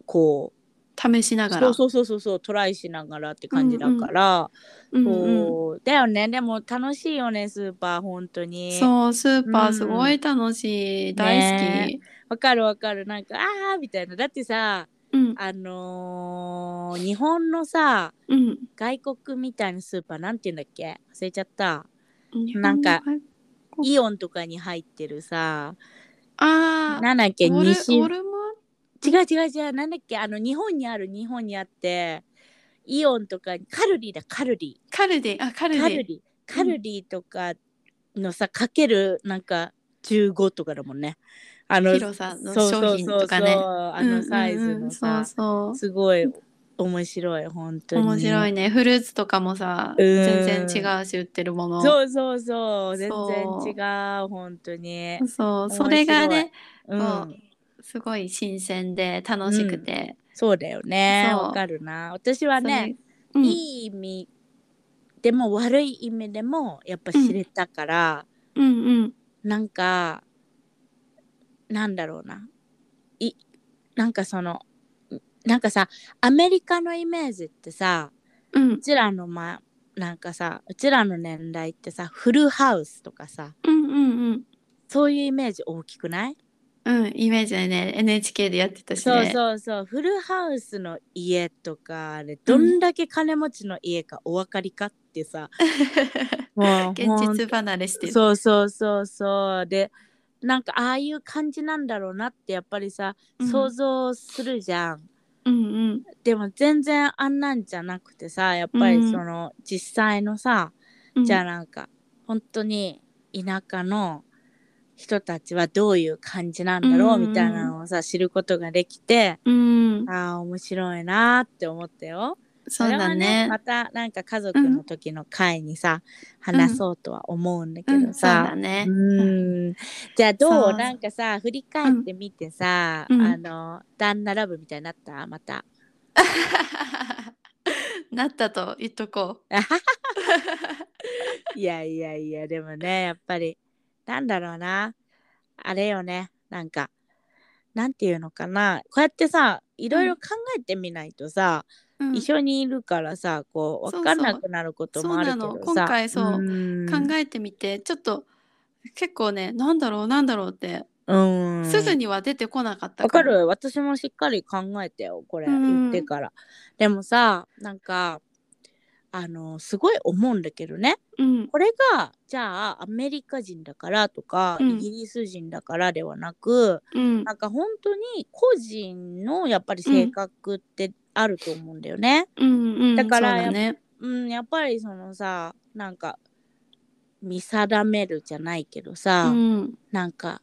こう試しながら。そうそうそうそうそうトライしながらって感じだから、うんうんそうだよね。でも楽しいよねスーパー本当に。そうスーパうんーすごい楽しい、大好ね。き、わかるわかる。なんかあーみたいな。だってさうん。あのー日本のさうん。外国みたいなスーパーなんて言うんだっけ？忘れちゃった。なんかのイオンとかに入ってるさあなんだっけ？西ウォルマ違う違う違う。なんだっけ？あの日本にある日本にあってイオンとかカルディだカルディカルディあカルディカルディカルディとかのさかけるなんか15とかだもんね。あの広さの商品とかね。あのサイズのさ、すごい面白い本当に。う面白いね。フルーツとかもさうん。全然違うし売ってるもの。そうそうそう。全然違う本当に。そう。それがねうんすごい新鮮で楽しくて、そうだよね。わかるな。私はね、うん、いい意味でも悪い意味でもやっぱ知れたから、うんうん。なんかなんだろうな。いなんかそのなんかさアメリカのイメージってさうん。うちらのまなんかさうちらの年代ってさフルハウスとかさうんうんうん。そういうイメージ大きくない？うんイメージでね。NHK でやってたしそうねそうそう。フルハウスの家とかあれどんだけ金持ちの家かお分かりかってさ、もう現ほん実離れしてる。そうそうそうそう。でなんかああいう感じなんだろうなってやっぱりさうん。想像するじゃん、うんうん。でも全然あんなんじゃなくてさやっぱりうん。その、実際のさうん。じゃあなんか本当に田舎の人たちはどういう感じなんだろううんみたいなのをさ知ることができてうん。ああ面白いなーって思ったよ。そうだね。またなんか家族の時の会にさ、話そうとは思うんだけどさ。だね。うん。じゃあどうなんかさ振り返ってみてさ、うん。あの旦那ラブみたいになった？また。なったと言っとこ いやいやいやでもねやっぱりなんだろうな。あれよね。なんかなんていうのかな。こうやってさいろいろ考えてみないとさ、う、うん。一緒にいるからさこう分かんなくなることもあるけど今回そう。うん。考えてみてちょっと結構ねなんだろうなんだろうってうん。すぐには出てこなかったわかもる。私もしっかり考えてよこれ。うん。言ってから、でもさなんかあのすごい思うんだけどね。うん。これがじゃあアメリカ人だからとか、うん。イギリス人だからではなくうん。なんか本当に個人のやっぱり性格ってあると思うんだよね。うん。うん。だからそうだね。うん、やっぱりそのさなんか見定めるじゃないけどさ、うん。なんか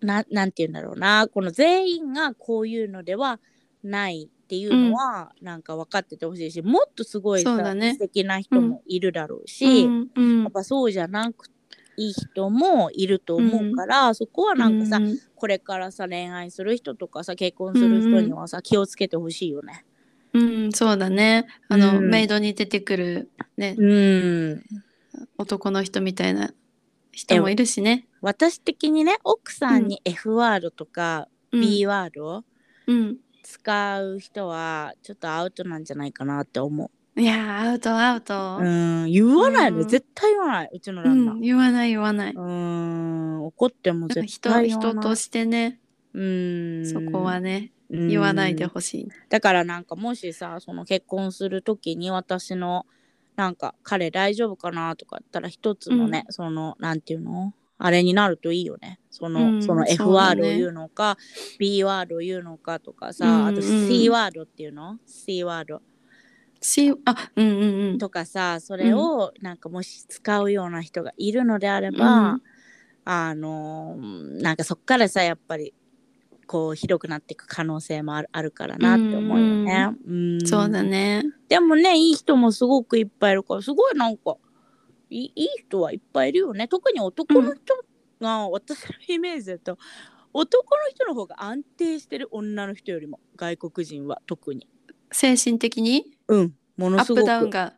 ななんて言うんだろうな。この全員がこういうのではないっていうのは、なんか分かっててほしいしもっとすごいさ、ね。素敵な人もいるだろうし、うんうん。やっぱそうじゃなくいい人もいると思うから、そこはなんかさ、うん。これからさ恋愛する人とかさ結婚する人にはさ、気をつけてほしいよね。うん、そうだね。あの、うん。メイドに出てくるね、うん。男の人みたいな人もいるしね。私的にね奥さんに F ワードとかうん。B ワードうん。使う人はちょっとアウトなんじゃないかなって思いやー、アウトアウト。う。うん言わないの、うん絶対言わないうちのう旦那。ん、言わない言わない。うん怒っても絶人対言わない。人としてね、うんそこはね、うん言わないでほしい。だからなんかもしさその結婚する時に私のなんか彼大丈夫かなとか言ったら一つのね、そのなんていうの？あれになるといいよね。その,、うんその F ワードを言うのか、B ワードを言うのかとかさ、うんあと C ワードっていうの？C ワード。し、あ、うんうんうん。とかさそれをなんかもし使うような人がいるのであれば、うん。あのなんかそっからさやっぱりこうひどくなっていく可能性もあるあるからなって思うよね。うん。そうだね。でもねいい人もすごくいっぱいいるからすごいなんかいいい人はいっぱいいるよね。特に男の人が、私のイメージだと男の人の方が安定してる女の人よりも外国人は特に。精神的に？うん。もアッのすごく。プダウンが。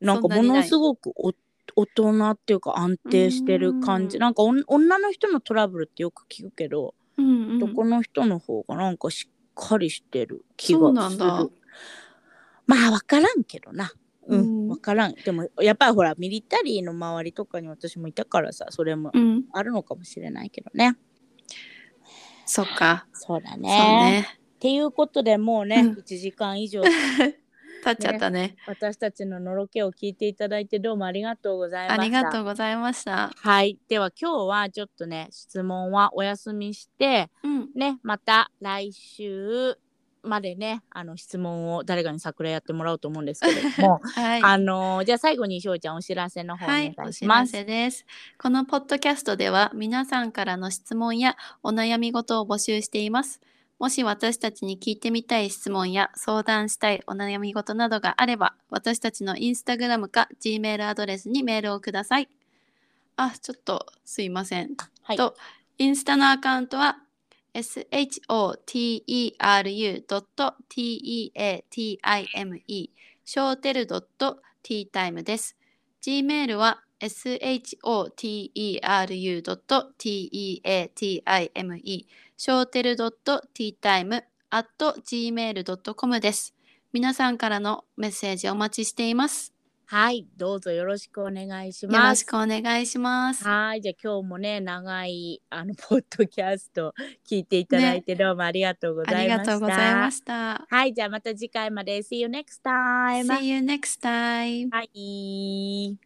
なんかものすごくお大人っていうか安定してる感じ。うん。なんか女の人のトラブルってよく聞くけど、うんうん。男の人の方がなんかしっかりしてる気がする。そうなんだ。まあ分からんけどなうん、うん分からんでもやっぱりほらミリタリーの周りとかに私もいたからさそれもうん。あるのかもしれないけどね、そっか。そうだねね。っていうことでもうね、うん1時間以上 経っちゃったね。私たちののろけを聞いていただいてどうもありがとうございましたありがとうございました。はい。では今日はちょっとね、質問はお休みして、うん。ね、また来週までね、あの質問を誰かに桜やってもらおうと思うんですけれど も、はい。あのーじゃあ最後にしょうちゃんお知らせの方お願はい、おいし知らます。せです。このポッドキャストでは皆さんからの質問やお悩み事を募集しています。もし私たちに聞いてみたい質問や相談したいお悩み事などがあれば、私たちのインスタグラムか Gmail アドレスにメールをください。あ、ちょっとすいません。はい。とインスタのアカウントは shoteru.teatime ショーテル .teatime です。Gmail は shoteru.teatime ショーテル .teatime at gmail.com です。皆さんからのメッセージお待ちしています。はい、どうぞよろしくお願いします。よろしくお願いします。はい、じゃあ今日もね、長いあの ポッドキャスト聞いていただいて、どうもありがとうございました。ね、ありがとうございました。はい、じゃあまた次回まで。See you next time. See you next time. はい。